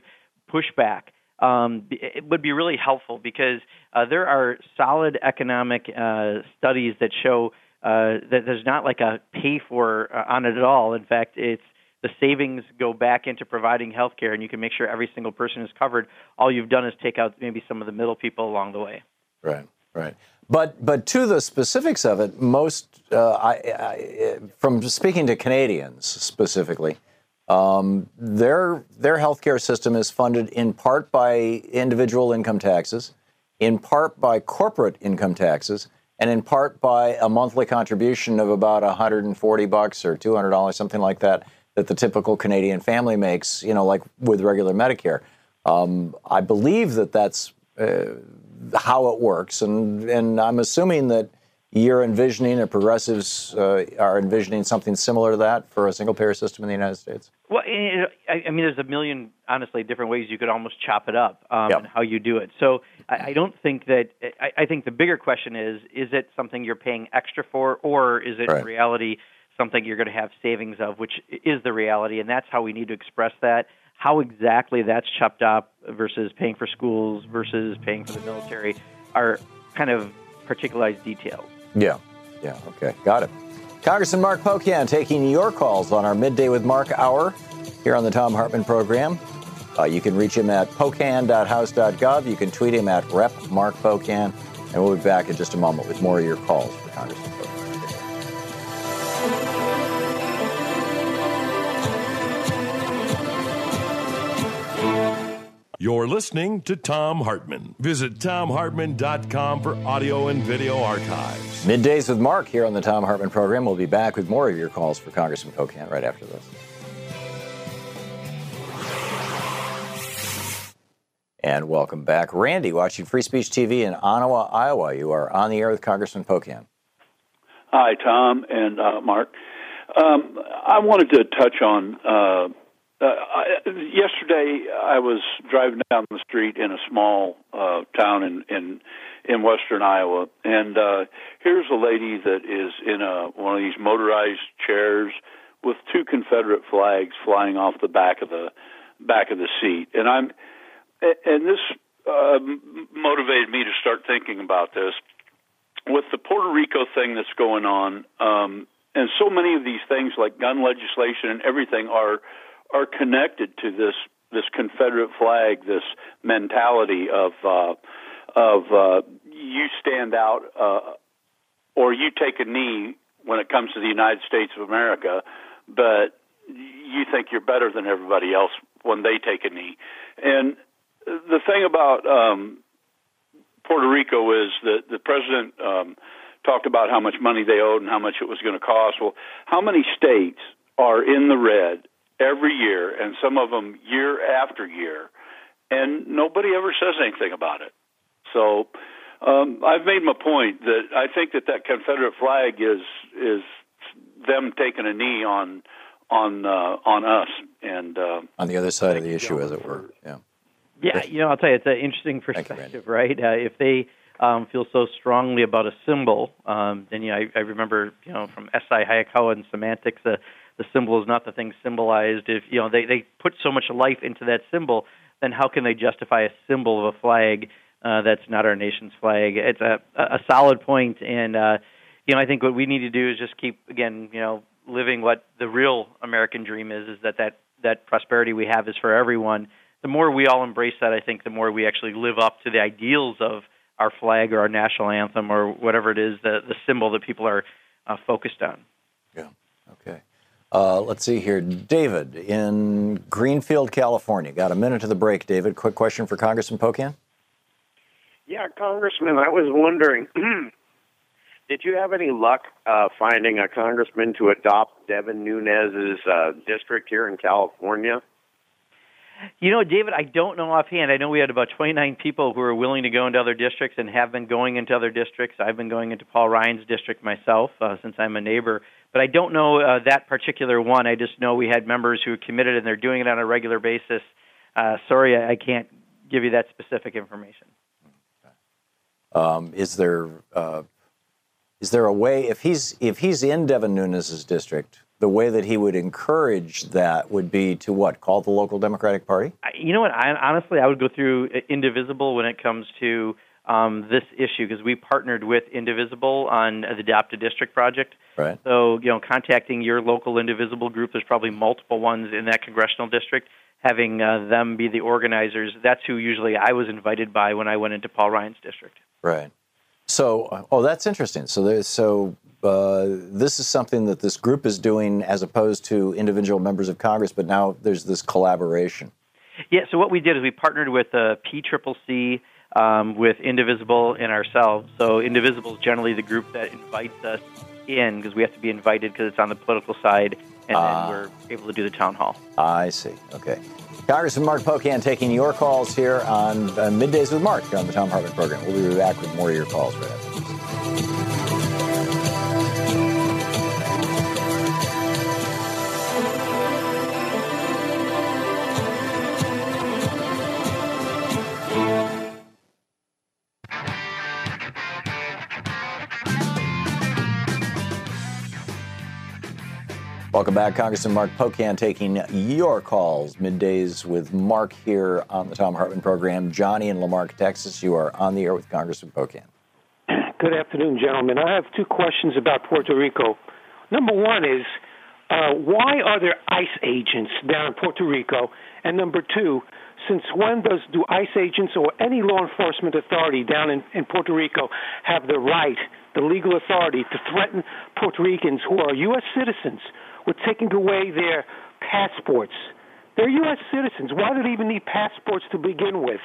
pushback um, it would be really helpful because uh, there are solid economic uh, studies that show uh, that there's not like a pay for uh, on it at all. In fact, it's the savings go back into providing health care, and you can make sure every single person is covered. All you've done is take out maybe some of the middle people along the way. Right, right. But but to the specifics of it, most uh, I, I, from speaking to Canadians specifically, um, their their healthcare system is funded in part by individual income taxes, in part by corporate income taxes, and in part by a monthly contribution of about 140 bucks or 200 dollars, something like that, that the typical Canadian family makes. You know, like with regular Medicare. Um, I believe that that's uh, how it works, and and I'm assuming that you're envisioning, or progressives uh, are envisioning something similar to that for a single payer system in the United States? Well, I I mean, there's a million, honestly, different ways you could almost chop it up um, Yep. and how you do it. So I, don't think that. I, I think the bigger question is: is it something you're paying extra for, or is it Right. in reality something you're going to have savings of, which is the reality, and that's how we need to express that. How exactly that's chopped up versus paying for schools versus paying for the military are kind of particularized details. Yeah. Yeah. Okay. Got it. Congressman Mark Pocan taking your calls on our Midday with Mark hour here on the Thom Hartmann program. Uh, you can reach him at pocan.house.gov. You can tweet him at Rep Mark Pocan. And we'll be back in just a moment with more of your calls for Congressman You're listening to Thom Hartmann. Visit thomhartmann.com for audio and video archives. Middays with Mark here on the Thom Hartmann program. We'll be back with more of your calls for Congressman Pocan right after this. And welcome back. Randy, watching Free Speech TV in Ottumwa, Iowa. You are on the air with Congressman Pocan. Hi, Tom and uh, Mark. Um, I wanted to touch on. Uh, uh, yesterday, I was driving down the street in a small uh, town in in in western Iowa, and uh, here's a lady that is in a one of these motorized chairs with two Confederate flags flying off the back of the back of the seat, and I'm and this uh, motivated me to start thinking about this. With the Puerto Rico thing that's going on, um, and so many of these things like gun legislation and everything are are connected to this this Confederate flag, this mentality of uh, of uh, you stand out uh, or you take a knee when it comes to the United States of America, but you think you're better than everybody else when they take a knee. And the thing about um, Puerto Rico is that the president um, talked about how much money they owed and how much it was going to cost. Well, how many states are in the red every year, and some of them year after year, and nobody ever says anything about it? So um, I've made my point that I think that that Confederate flag is is them taking a knee on on uh, on us, and uh, On the other side of the issue, as it were. Yeah. Yeah, you know, I'll tell you, it's an interesting perspective, right? Uh, if they um, feel so strongly about a symbol, um, then you know, I, I remember, you know, from S.I. Hayakawa and semantics, uh, the symbol is not the thing symbolized. If you know they they put so much life into that symbol, then how can they justify a symbol of a flag uh, that's not our nation's flag? It's a a solid point, and uh, you know, I think what we need to do is just keep again, you know, living what the real American dream is: is that that that prosperity we have is for everyone. The more we all embrace that, I think the more we actually live up to the ideals of our flag or our national anthem or whatever it is, the the symbol that people are uh, focused on. Yeah. Okay. Uh, let's see here. David in Greenfield, California. Got a minute to the break, David. Quick question for Congressman Pocan. Yeah, Congressman, I was wondering, did you have any luck uh, finding a congressman to adopt Devin Nunes's uh, district here in California? You know, David, I don't know offhand. I know we had about 29 people who are willing to go into other districts and have been going into other districts. I've been going into Paul Ryan's district myself uh, since I'm a neighbor. But I don't know uh, that particular one. I just know we had members who committed and they're doing it on a regular basis. Uh, sorry, I I can't give you that specific information. Um, is there uh, is there a way if he's if he's in Devin Nunes's district, the way that he would encourage that would be to what call the local Democratic Party? You know what? I, honestly, I would go through uh, Indivisible when it comes to um, this issue because we partnered with Indivisible on the Adopt a District project. Right. So, you know, contacting your local Indivisible group, there's probably multiple ones in that congressional district, having uh, them be the organizers. That's who usually I was invited by when I went into Paul Ryan's district. Right. So, uh, oh, that's interesting. So, there's, so uh, this is something that this group is doing as opposed to individual members of Congress, but now there's this collaboration. Yeah, so what we did is we partnered with uh, PCCC, um, with Indivisible, and ourselves. So Indivisible is generally the group that invites us in because we have to be invited because it's on the political side, and Ah. then we're able to do the town hall. I see. Okay. Congressman Mark Pocan taking your calls here on uh, Middays with Mark on the Thom Hartmann program. We'll be back with more of your calls right after Welcome back, Congressman Mark Pocan, taking your calls middays with Mark here on the Thom Hartmann program. Johnny in La Marque, Texas, you are on the air with Congressman Pocan. Good afternoon, gentlemen. I have two questions about Puerto Rico. Number one is uh, why are there ICE agents down in Puerto Rico? And number two, since when does do ICE agents or any law enforcement authority down in, in Puerto Rico have the right, the legal authority to threaten Puerto Ricans who are U.S. citizens with taking away their passports? They're U.S. citizens. Why do they even need passports to begin with?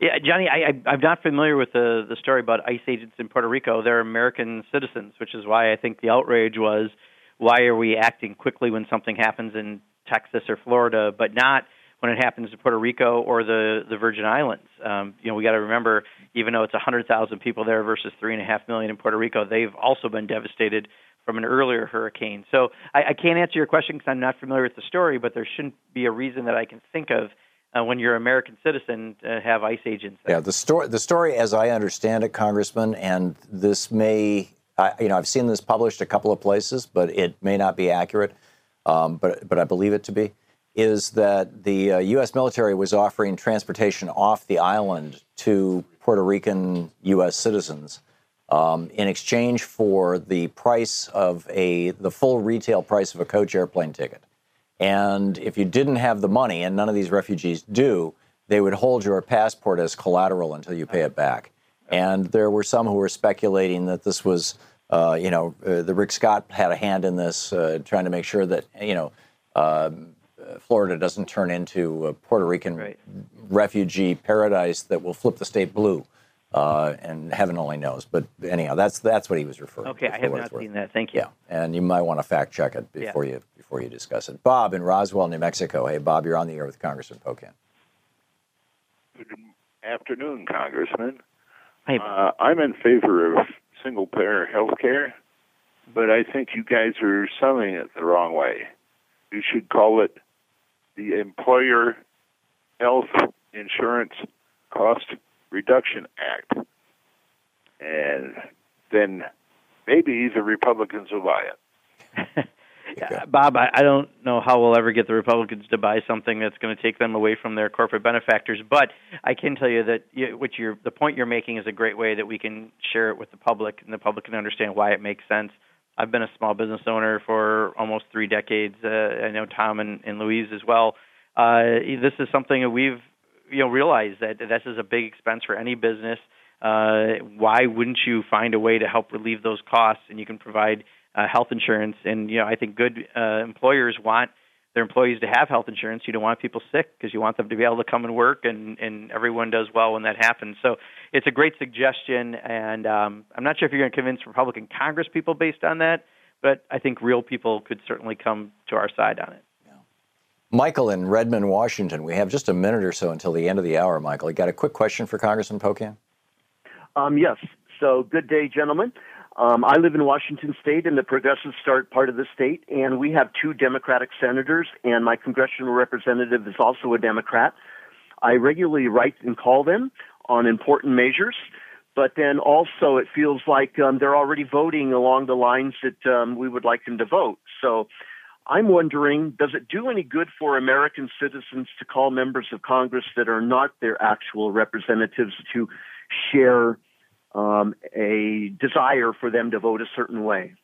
Yeah, Johnny, I, I, I'm not familiar with the the story about ICE agents in Puerto Rico. They're American citizens, which is why I think the outrage was, why are we acting quickly when something happens in Texas or Florida, but not when it happens in Puerto Rico or the the Virgin Islands? Um, you know, we got to remember, even though it's 100,000 people there versus three and a half million in Puerto Rico, they've also been devastated from an earlier hurricane. So I, I can't answer your question because I'm not familiar with the story, but there shouldn't be a reason that I can think of uh, when you're an American citizen to have ICE agents. Yeah, the story, the story, as I understand it, Congressman, and this may, I, you know, I've seen this published a couple of places, but it may not be accurate. Um, but but I believe it to be, is that the uh, U.S. military was offering transportation off the island to Puerto Rican U.S. citizens um, in exchange for the price of a the full retail price of a coach airplane ticket. And if you didn't have the money, and none of these refugees do, they would hold your passport as collateral until you pay it back. And there were some who were speculating that this was, uh, you know, uh, the Rick Scott had a hand in this, uh, trying to make sure that, you know, um, Florida doesn't turn into a Puerto Rican right. refugee paradise that will flip the state blue. Uh, and heaven only knows. But anyhow, that's that's what he was referring. Okay, to. I have not seen that. Thank you. Yeah, and you might want to fact check it before yeah. you before you discuss it. Bob in Roswell, New Mexico. Hey, Bob, you're on the air with Congressman Pocan. Good afternoon, Congressman. Hey. Uh, I'm in favor of single payer health care, but I think you guys are selling it the wrong way. You should call it the Employer Health Insurance Cost Reduction Act. And then maybe the Republicans will buy it. yeah, Bob, I, I don't know how we'll ever get the Republicans to buy something that's going to take them away from their corporate benefactors, but I can tell you that you, what you're, the point you're making is a great way that we can share it with the public, and the public can understand why it makes sense. I've been a small business owner for almost three decades. Uh, I know Thom and, and Louise as well. Uh, this is something that we've you know realize that this is a big expense for any business. Uh, why wouldn't you find a way to help relieve those costs? And you can provide uh, health insurance. And you know, I think good uh, employers want their employees to have health insurance. You don't want people sick because you want them to be able to come and work, and and everyone does well when that happens. So it's a great suggestion, and um, I'm not sure if you're going to convince Republican Congress people based on that, but I think real people could certainly come to our side on it. Michael in Redmond, Washington. We have just a minute or so until the end of the hour, Michael. You got a quick question for Congressman Pocan? Um, yes. So, good day, gentlemen. Um, I live in Washington State, and the Progressives start part of the state, and we have two Democratic senators, and my congressional representative is also a Democrat. I regularly write and call them on important measures, but then also it feels like um, they're already voting along the lines that um, we would like them to vote. So I'm wondering, does it do any good for American citizens to call members of Congress that are not their actual representatives to share um, a desire for them to vote a certain way?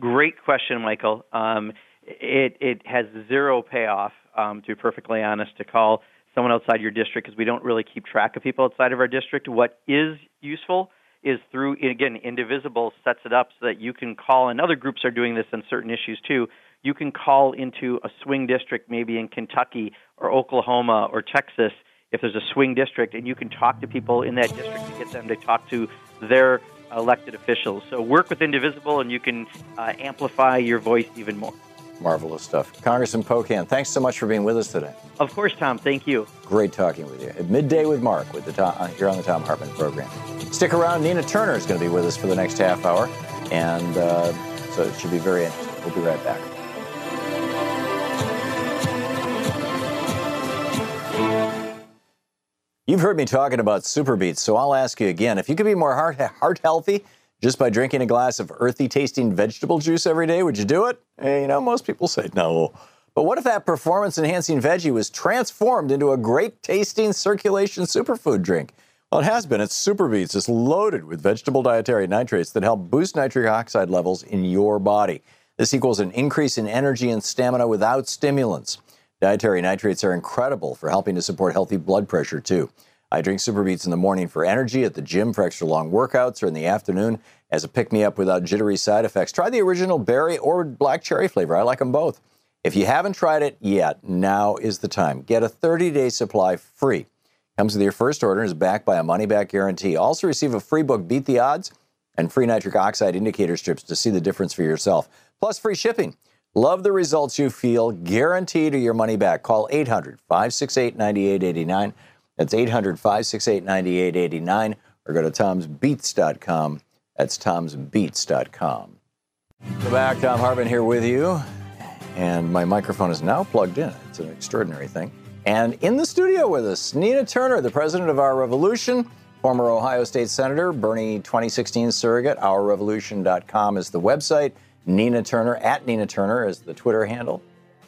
Great question, Michael. Um, it, it has zero payoff, um, to be perfectly honest, to call someone outside your district because we don't really keep track of people outside of our district. What is useful is through, again, Indivisible sets it up so that you can call, and other groups are doing this on certain issues too you can call into a swing district, maybe in Kentucky or Oklahoma or Texas, if there's a swing district, and you can talk to people in that district to get them to talk to their elected officials. So work with Indivisible, and you can uh, amplify your voice even more. Marvelous stuff. Congressman Pocan, thanks so much for being with us today. Of course, Thom. Thank you. Great talking with you. At midday with Mark with the Thom, uh, here on the Thom Hartmann program. Stick around. Nina Turner is going to be with us for the next half hour, and uh, so it should be very interesting. We'll be right back. You've heard me talking about Super Beets, so I'll ask you again. If you could be more heart, heart healthy, Just by drinking a glass of earthy tasting vegetable juice every day, would you do it? Eh, you know, most people say no. But what if that performance enhancing veggie was transformed into a great tasting circulation superfood drink? Well, it has been. It's Super Beets. It's loaded with vegetable dietary nitrates that help boost nitric oxide levels in your body. This equals an increase in energy and stamina without stimulants. Dietary nitrates are incredible for helping to support healthy blood pressure, too. I drink Super Beets in the morning for energy, at the gym for extra long workouts, or in the afternoon as a pick me up without jittery side effects. Try the original berry or black cherry flavor. I like them both. If you haven't tried it yet, now is the time. Get a 30 day supply free. Comes with your first order and is backed by a money back guarantee. Also, receive a free book, Beat the Odds, and free nitric oxide indicator strips to see the difference for yourself, plus free shipping. Love the results you feel, guaranteed or your money back. Call 800 568 9889. That's 800 568 9889 or go to thomsbeets.com. That's thomsbeets.com. Welcome back. Thom Hartmann here with you. And my microphone is now plugged in. It's an extraordinary thing. And in the studio with us, Nina Turner, the president of Our Revolution, former Ohio State Senator, Bernie 2016 surrogate. OurRevolution.com is the website. Nina Turner, at Nina Turner, is the Twitter handle.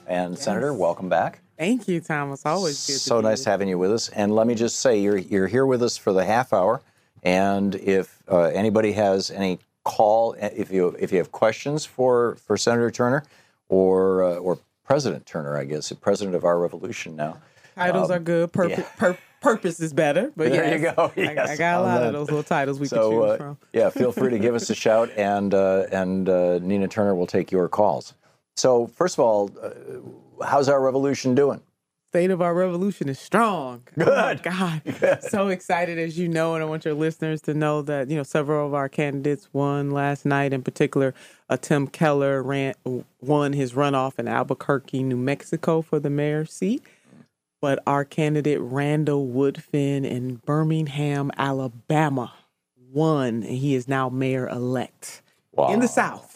And Senator, welcome back. Thank you, Thomas. Always good. So to be nice having you with us. And let me just say, you're you're here with us for the half hour. And if uh, anybody has any call, if you if you have questions for for Senator Turner or uh, or President Turner, I guess, President of Our Revolution now. Titles Um, are good. Perfect. yeah. Purpose is better. But there yes, you go. I- Yes, I, got a lot of those little titles we so, could choose uh, from. yeah, feel free to give us a shout, and uh, and uh, Nina Turner will take your calls. So, first of all, uh, how's our revolution doing? State of our revolution is strong. Good. Oh God. So excited, as you know, and I want your listeners to know that, you know, several of our candidates won last night. In particular, uh, Tim Keller ran, won his runoff in Albuquerque, New Mexico for the mayor's seat. But our candidate, Randall Woodfin in Birmingham, Alabama, won, and he is now mayor elect wow. in the South.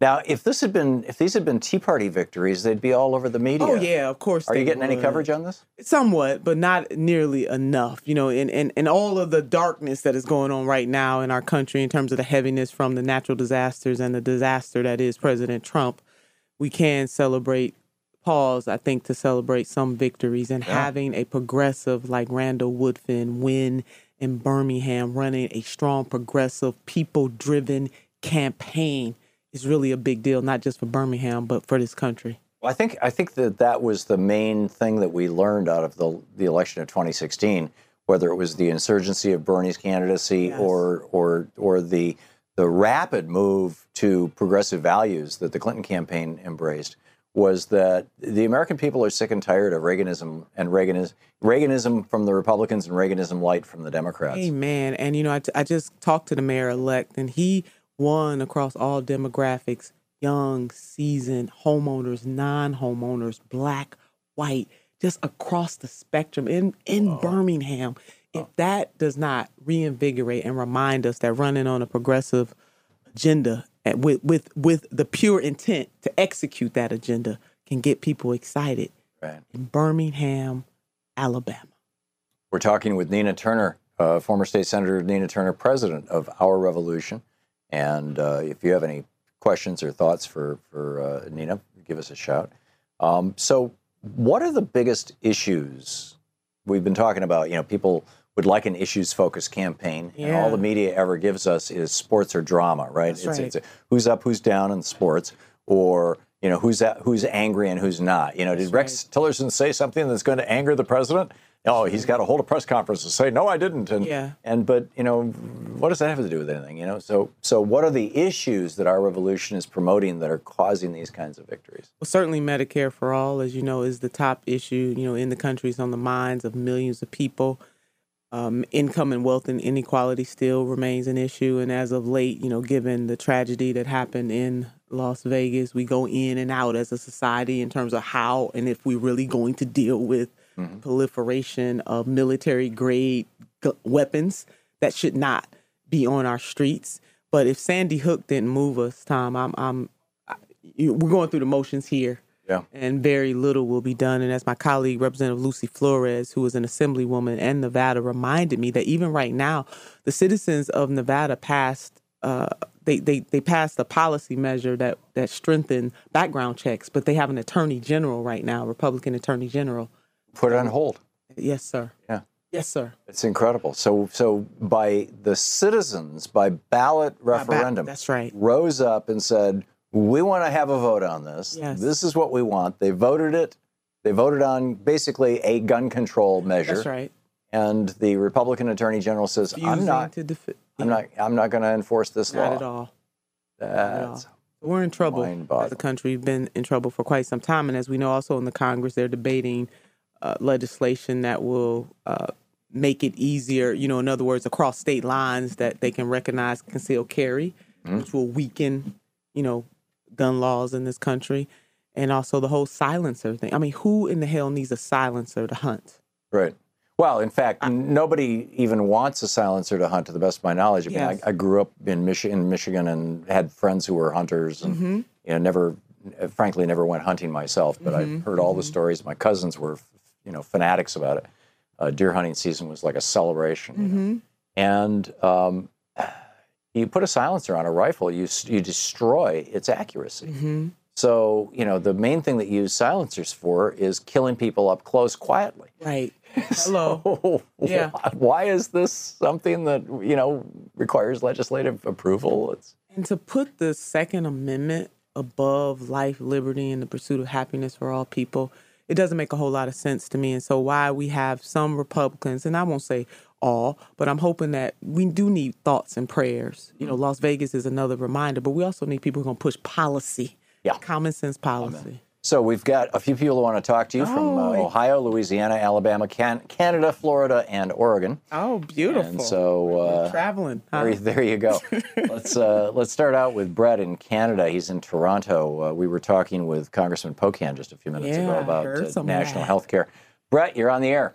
Now, if this had been if these had been Tea Party victories, they'd be all over the media. Oh yeah, of course. Are you getting any coverage on this? Somewhat, but not nearly enough. You know, and, and, and all of the darkness that is going on right now in our country in terms of the heaviness from the natural disasters and the disaster that is President Trump, we can celebrate pause, I think, to celebrate some victories and Yeah. having a progressive like Randall Woodfin win in Birmingham, running a strong, progressive, people driven campaign is really a big deal, not just for Birmingham, but for this country. Well, I think I think that that was the main thing that we learned out of the the election of 2016, whether it was the insurgency of Bernie's candidacy or or or the the rapid move to progressive values that the Clinton campaign embraced was that the American people are sick and tired of Reaganism and Reaganism, Reaganism from the Republicans and Reaganism light from the Democrats. Amen. And you know, I, I just talked to the mayor elect, and he won across all demographics: young, seasoned homeowners, non-homeowners, black, white, just across the spectrum in in Birmingham. If that does not reinvigorate and remind us that running on a progressive agenda with with with the pure intent to execute that agenda can get people excited Right. in Birmingham, Alabama. We're talking with Nina Turner, uh, former state senator Nina Turner, president of Our Revolution. And uh, if you have any questions or thoughts for for uh, Nina, give us a shout. Um, so, what are the biggest issues we've been talking about? You know, people would like an issues-focused campaign, and all the media ever gives us is sports or drama, right? That's it's, right. it's a, who's up, who's down in sports, or you know who's at, who's angry and who's not. You know, did Rex Tillerson say something that's going to anger the president? Oh, he's got to hold a press conference to say no, I didn't. And Yeah. and but you know, what does that have to do with anything? You know, so so what are the issues that our revolution is promoting that are causing these kinds of victories? Well, certainly Medicare for all, as you know, is the top issue, you know, in the country. It's on the minds of millions of people. Um, income and wealth and inequality still remains an issue. And as of late, you know, given the tragedy that happened in Las Vegas, we go in and out as a society in terms of how and if we're really going to deal with proliferation of military grade gu- weapons that should not be on our streets. But if Sandy Hook didn't move us, Thom, I'm, I'm, I, you, we're going through the motions here Yeah. and very little will be done. And as my colleague, Representative Lucy Flores, who is an assemblywoman in Nevada, reminded me that even right now, the citizens of Nevada passed uh, they, they they passed a policy measure that that strengthened background checks, but they have an attorney general right now, Republican attorney general. Put it on hold. Yes, sir. Yeah. Yes, sir. It's incredible. So, so by the citizens, by ballot referendum, that's right. rose up and said, "We want to have a vote on this. Yes. This is what we want." They voted it. They voted on basically a gun control measure. That's right. And the Republican Attorney General says, "I'm not. defi- I'm not. I'm not going to enforce this Not law." at all. Not at all. We're in trouble as a country. We've been in trouble for quite some time, and as we know, also in the Congress, they're debating uh, legislation that will uh, make it easier. You know, in other words, across state lines, that they can recognize concealed carry, Mm-hmm. which will weaken, you know, gun laws in this country, and also the whole silencer thing. I mean, who in the hell needs a silencer to hunt? Right. Well, in fact, nobody even wants a silencer to hunt, to the best of my knowledge. I mean, Yes. I, I grew up in Michigan, Michigan, and had friends who were hunters, and Mhm. you know, never, frankly, never went hunting myself. But Mhm, I've heard all the stories. My cousins were, you know, fanatics about it. Uh, deer hunting season was like a celebration, Mm-hmm. and um, you put a silencer on a rifle, you you destroy its accuracy. Mm-hmm. So, you know, the main thing that you use silencers for is killing people up close quietly. Right. Hello. Yeah. Why, why is this something that, you know, requires legislative approval? It's And to put the Second Amendment above life, liberty, and the pursuit of happiness for all people, it doesn't make a whole lot of sense to me. And so, why we have some Republicans, and I won't say all, but I'm hoping that we do need thoughts and prayers. You know, Las Vegas is another reminder, but we also need people who are going to push policy, yeah. common sense policy. so we've got a few people who want to talk to you from uh, Oh. Ohio, Louisiana, Alabama, can- Canada, Florida, and Oregon. Oh, beautiful. And so uh, Traveling. huh? There, there you go. let's uh, let's start out with Brett in Canada. He's in Toronto. Uh, we were talking with Congressman Pocan just a few minutes Yeah, ago about uh, national health care. Brett, you're on the air.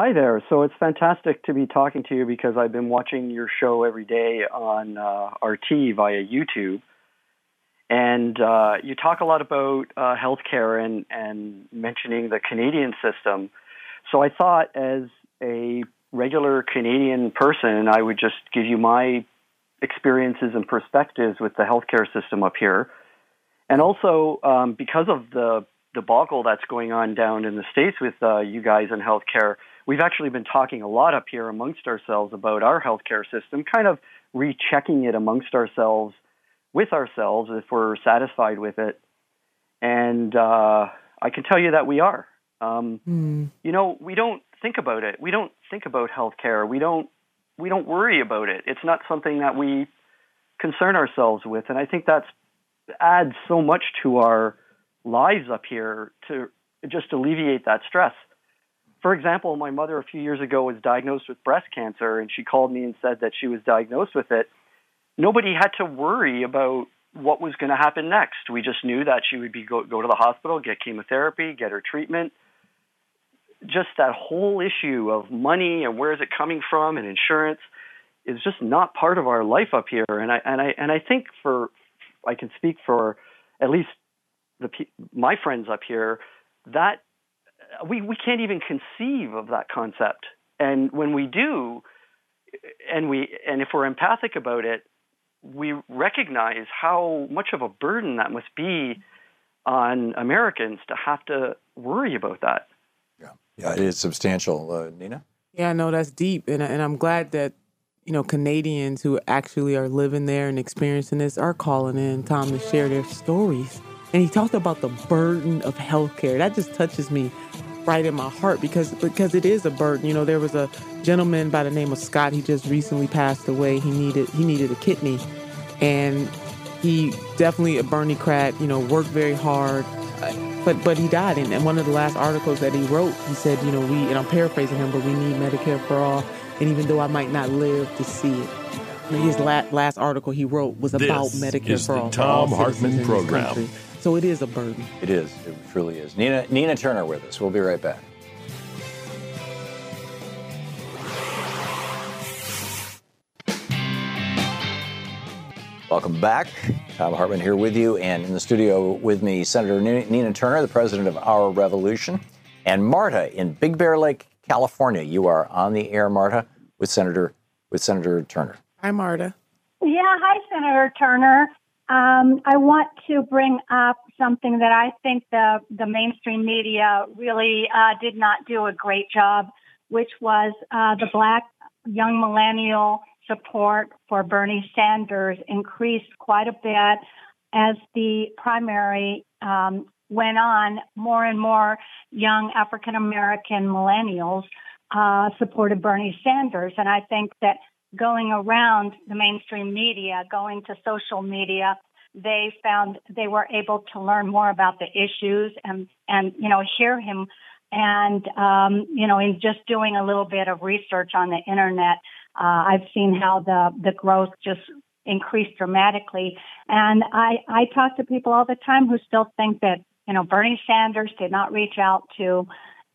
Hi there. So it's fantastic to be talking to you because I've been watching your show every day on uh, RT via YouTube. And uh, you talk a lot about uh, healthcare and, and mentioning the Canadian system. So I thought, as a regular Canadian person, I would just give you my experiences and perspectives with the healthcare system up here. And also, um, because of the debacle that's going on down in the States with uh, you guys in healthcare, we've actually been talking a lot up here amongst ourselves about our healthcare system, kind of rechecking it amongst ourselves with ourselves if we're satisfied with it. And uh, I can tell you that we are. Um, you know, we don't think about it. We don't think about healthcare. We don't we don't worry about it. It's not something that we concern ourselves with, and I think that's adds so much to our lives up here to just alleviate that stress. For example, my mother a few years ago was diagnosed with breast cancer, and she called me and said that she was diagnosed with it. Nobody had to worry about what was going to happen next. We just knew that she would be go, go to the hospital, get chemotherapy, get her treatment. Just that whole issue of money and where is it coming from and insurance is just not part of our life up here. And I and I and I think for I can speak for at least the my friends up here that we we can't even conceive of that concept. And when we do, and we and if we're empathic about it, we recognize how much of a burden that must be on Americans to have to worry about that. Yeah, yeah, it is substantial. Uh, Nina? Yeah, no, that's deep, and and I'm glad that you know Canadians who actually are living there and experiencing this are calling in Thom to share their stories. And he talked about the burden of healthcare. That just touches me right in my heart because because it is a burden. You know, there was a gentleman by the name of Scott. He just recently passed away. He needed he needed a kidney, and he definitely a Berniecrat. You know, worked very hard. uh, But but he died, and, and one of the last articles that he wrote, he said, you know, we and I'm paraphrasing him, but we need Medicare for all. And even though I might not live to see it, his la- last article he wrote was This about Medicare is for the all. for all Thom citizens Hartmann in this Program. Country. So it is a burden. It is. It truly is. Nina, Nina Turner with us. We'll be right back. Welcome back. Thom Hartmann here with you, and in the studio with me, Senator Nina Turner, the president of Our Revolution, and Marta in Big Bear Lake, California. You are on the air, Marta, with Senator with Senator Turner. Hi, Marta. Yeah, hi, Senator Turner. Um, I want to bring up something that I think the the mainstream media really uh, did not do a great job, which was uh, the black young millennial support for Bernie Sanders increased quite a bit as the primary um, went on. More and more young African American millennials uh, supported Bernie Sanders, and I think that going around the mainstream media, going to social media, they found they were able to learn more about the issues and and you know hear him. And um, you know in just doing a little bit of research on the internet uh, i've seen how the the growth just increased dramatically. And i i talk to people all the time who still think that you know bernie sanders did not reach out to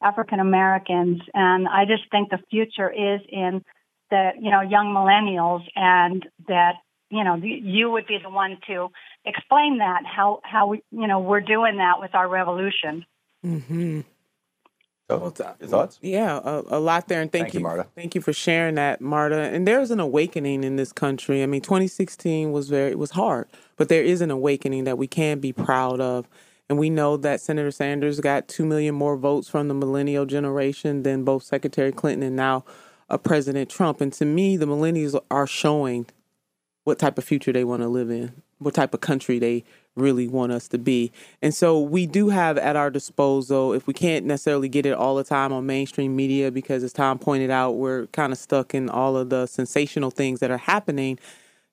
african americans. And i just think the future is in the you know young millennials and that you know you would be the one to explain that how how we you know we're doing that with our revolution. Mm-hmm. So, your thoughts? Yeah, a, a lot there, and thank, Thank you, you, Marta. Thank you for sharing that, Marta. And there's an awakening in this country. I mean, 2016 was very it was hard, but there is an awakening that we can be proud of. And we know that Senator Sanders got two million more votes from the millennial generation than both Secretary Clinton and now uh, President Trump. And to me, the millennials are showing what type of future they want to live in, what type of country they really want us to be. And so we do have at our disposal, if we can't necessarily get it all the time on mainstream media, because as Tom pointed out, we're kind of stuck in all of the sensational things that are happening.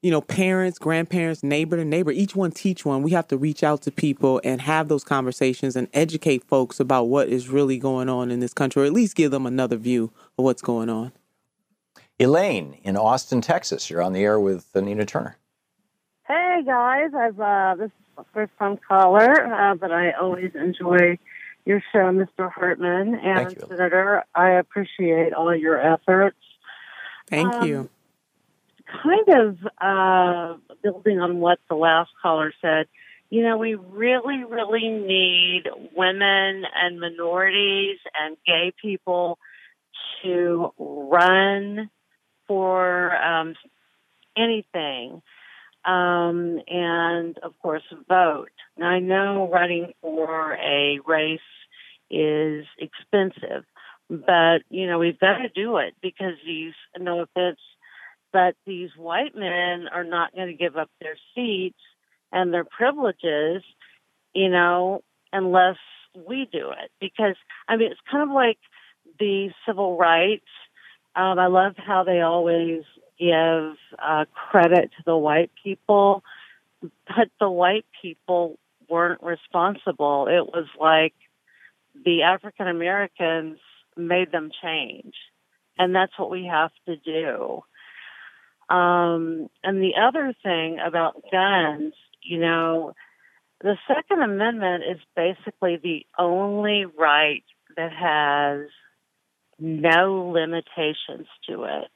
You know, parents, grandparents, neighbor to neighbor, each one teach one. We have to reach out to people and have those conversations and educate folks about what is really going on in this country, or at least give them another view of what's going on. Elaine in Austin, Texas. You're on the air with Anita Turner. Hey guys, I've uh, this is my first time caller, uh, but I always enjoy your show, Mr. Hartman and you. Senator. I appreciate all your efforts. Thank Um, you. Kind of uh, building on what the last caller said, you know, we really, really need women and minorities and gay people to run for um, anything um, and of course vote. Now I know running for a race is expensive, but you know we've got to do it because these no offense, but these white men are not going to give up their seats and their privileges, you know, unless we do it. Because I mean it's kind of like the civil rights. Um, I love how they always give uh, credit to the white people, but the white people weren't responsible. It was like the African Americans made them change. And that's what we have to do. Um, and the other thing about guns, you know, the Second Amendment is basically the only right that has no limitations to it.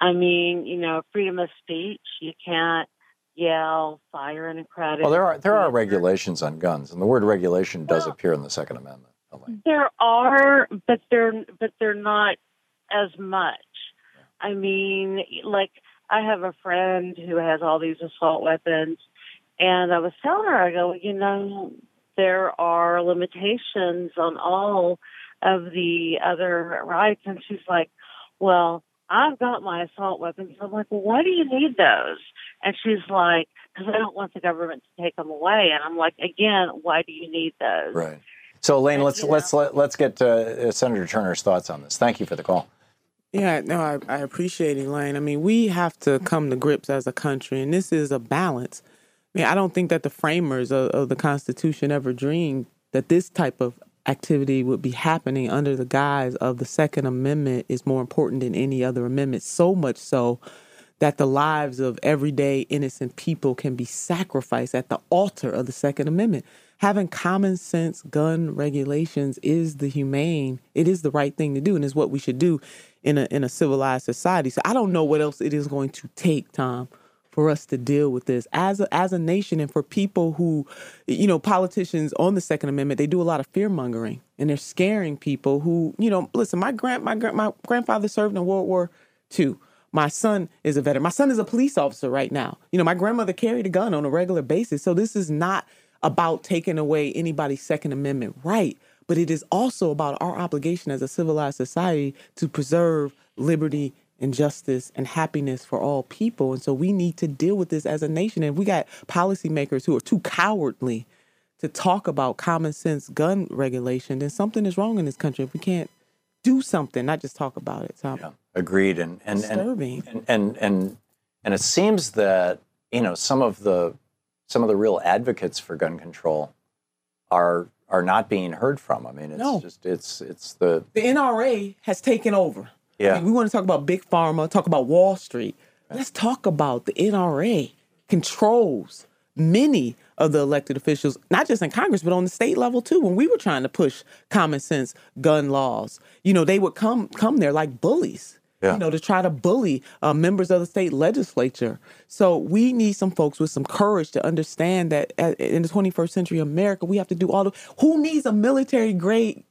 I mean, you know, freedom of speech, you can't yell, fire in a crowded Well, there are there are regulations on guns, and the word regulation does appear in the Second Amendment. There are, but they're but they're not as much. I mean, like I have a friend who has all these assault weapons, and I was telling her, I go, you know, there are limitations on all of the other rights, and she's like, well, I've got my assault weapons. I'm like, well, why do you need those? And she's like, because I don't want the government to take them away. And I'm like, again, why do you need those? Right. So, Elaine, let's let's let, let's get uh, Senator Turner's thoughts on this. Thank you for the call. Yeah, no, I, I appreciate it, Elaine. I mean, we have to come to grips as a country, and this is a balance. I mean, I don't think that the framers of, of the Constitution ever dreamed that this type of activity would be happening under the guise of the Second Amendment is more important than any other amendment. So much so that the lives of everyday innocent people can be sacrificed at the altar of the Second Amendment. Having common sense gun regulations is the humane, it is the right thing to do, and is what we should do in a in a civilized society. So I don't know what else it is going to take, Thom, for us to deal with this as a, as a nation and for people who, you know, politicians on the Second Amendment, they do a lot of fear mongering and they're scaring people who, you know, listen. My grand my grand my grandfather served in World War II. My son is a veteran. My son is a police officer right now. You know, my grandmother carried a gun on a regular basis. So this is not about taking away anybody's Second Amendment right, but it is also about our obligation as a civilized society to preserve liberty and justice and happiness for all people. And so we need to deal with this as a nation. And we got policymakers who are too cowardly to talk about common sense gun regulation, then something is wrong in this country if we can't do something, not just talk about it. So yeah, agreed. And and disturbing. And, and and and it seems that you know some of the some of the real advocates for gun control are are not being heard from. I mean, it's No. just it's it's the the NRA has taken over. Yeah. Mean, we want to talk about big pharma, talk about Wall Street. Let's talk about the NRA controls many of the elected officials, not just in Congress, but on the state level too. When we were trying to push common sense gun laws, you know, they would come come there like bullies. Yeah. You know, to try to bully uh, members of the state legislature. So we need some folks with some courage to understand that uh, in the 21st century America, we have to do all the. Who needs a military grade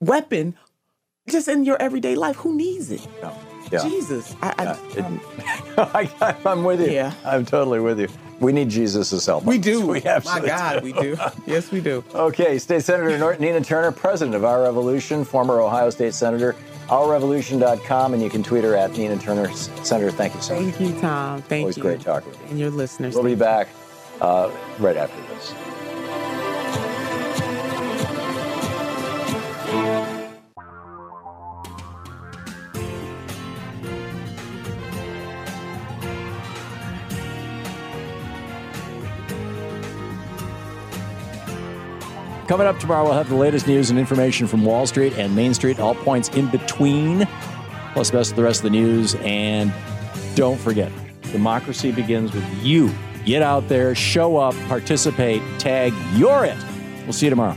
weapon just in your everyday life? Who needs it? yeah. Jesus, I, I, um, I, I'm with you. Yeah. I'm totally with you. We need Jesus' help. we do. We have. My God, we do. Yes, we do. Okay, State Senator Nor- Nina Turner, president of Our Revolution, former Ohio State Senator, ourrevolution.com, and you can tweet her at Nina Turner. Senator, thank you so much. Thank you, Thom. Thank Always you. great talking with you. And your listeners. We'll be back uh, right after this. Coming up tomorrow, we'll have the latest news and information from Wall Street and Main Street, all points in between, plus the rest of the rest of the news. And don't forget, democracy begins with you. Get out there, show up, participate, tag, you're it. We'll see you tomorrow.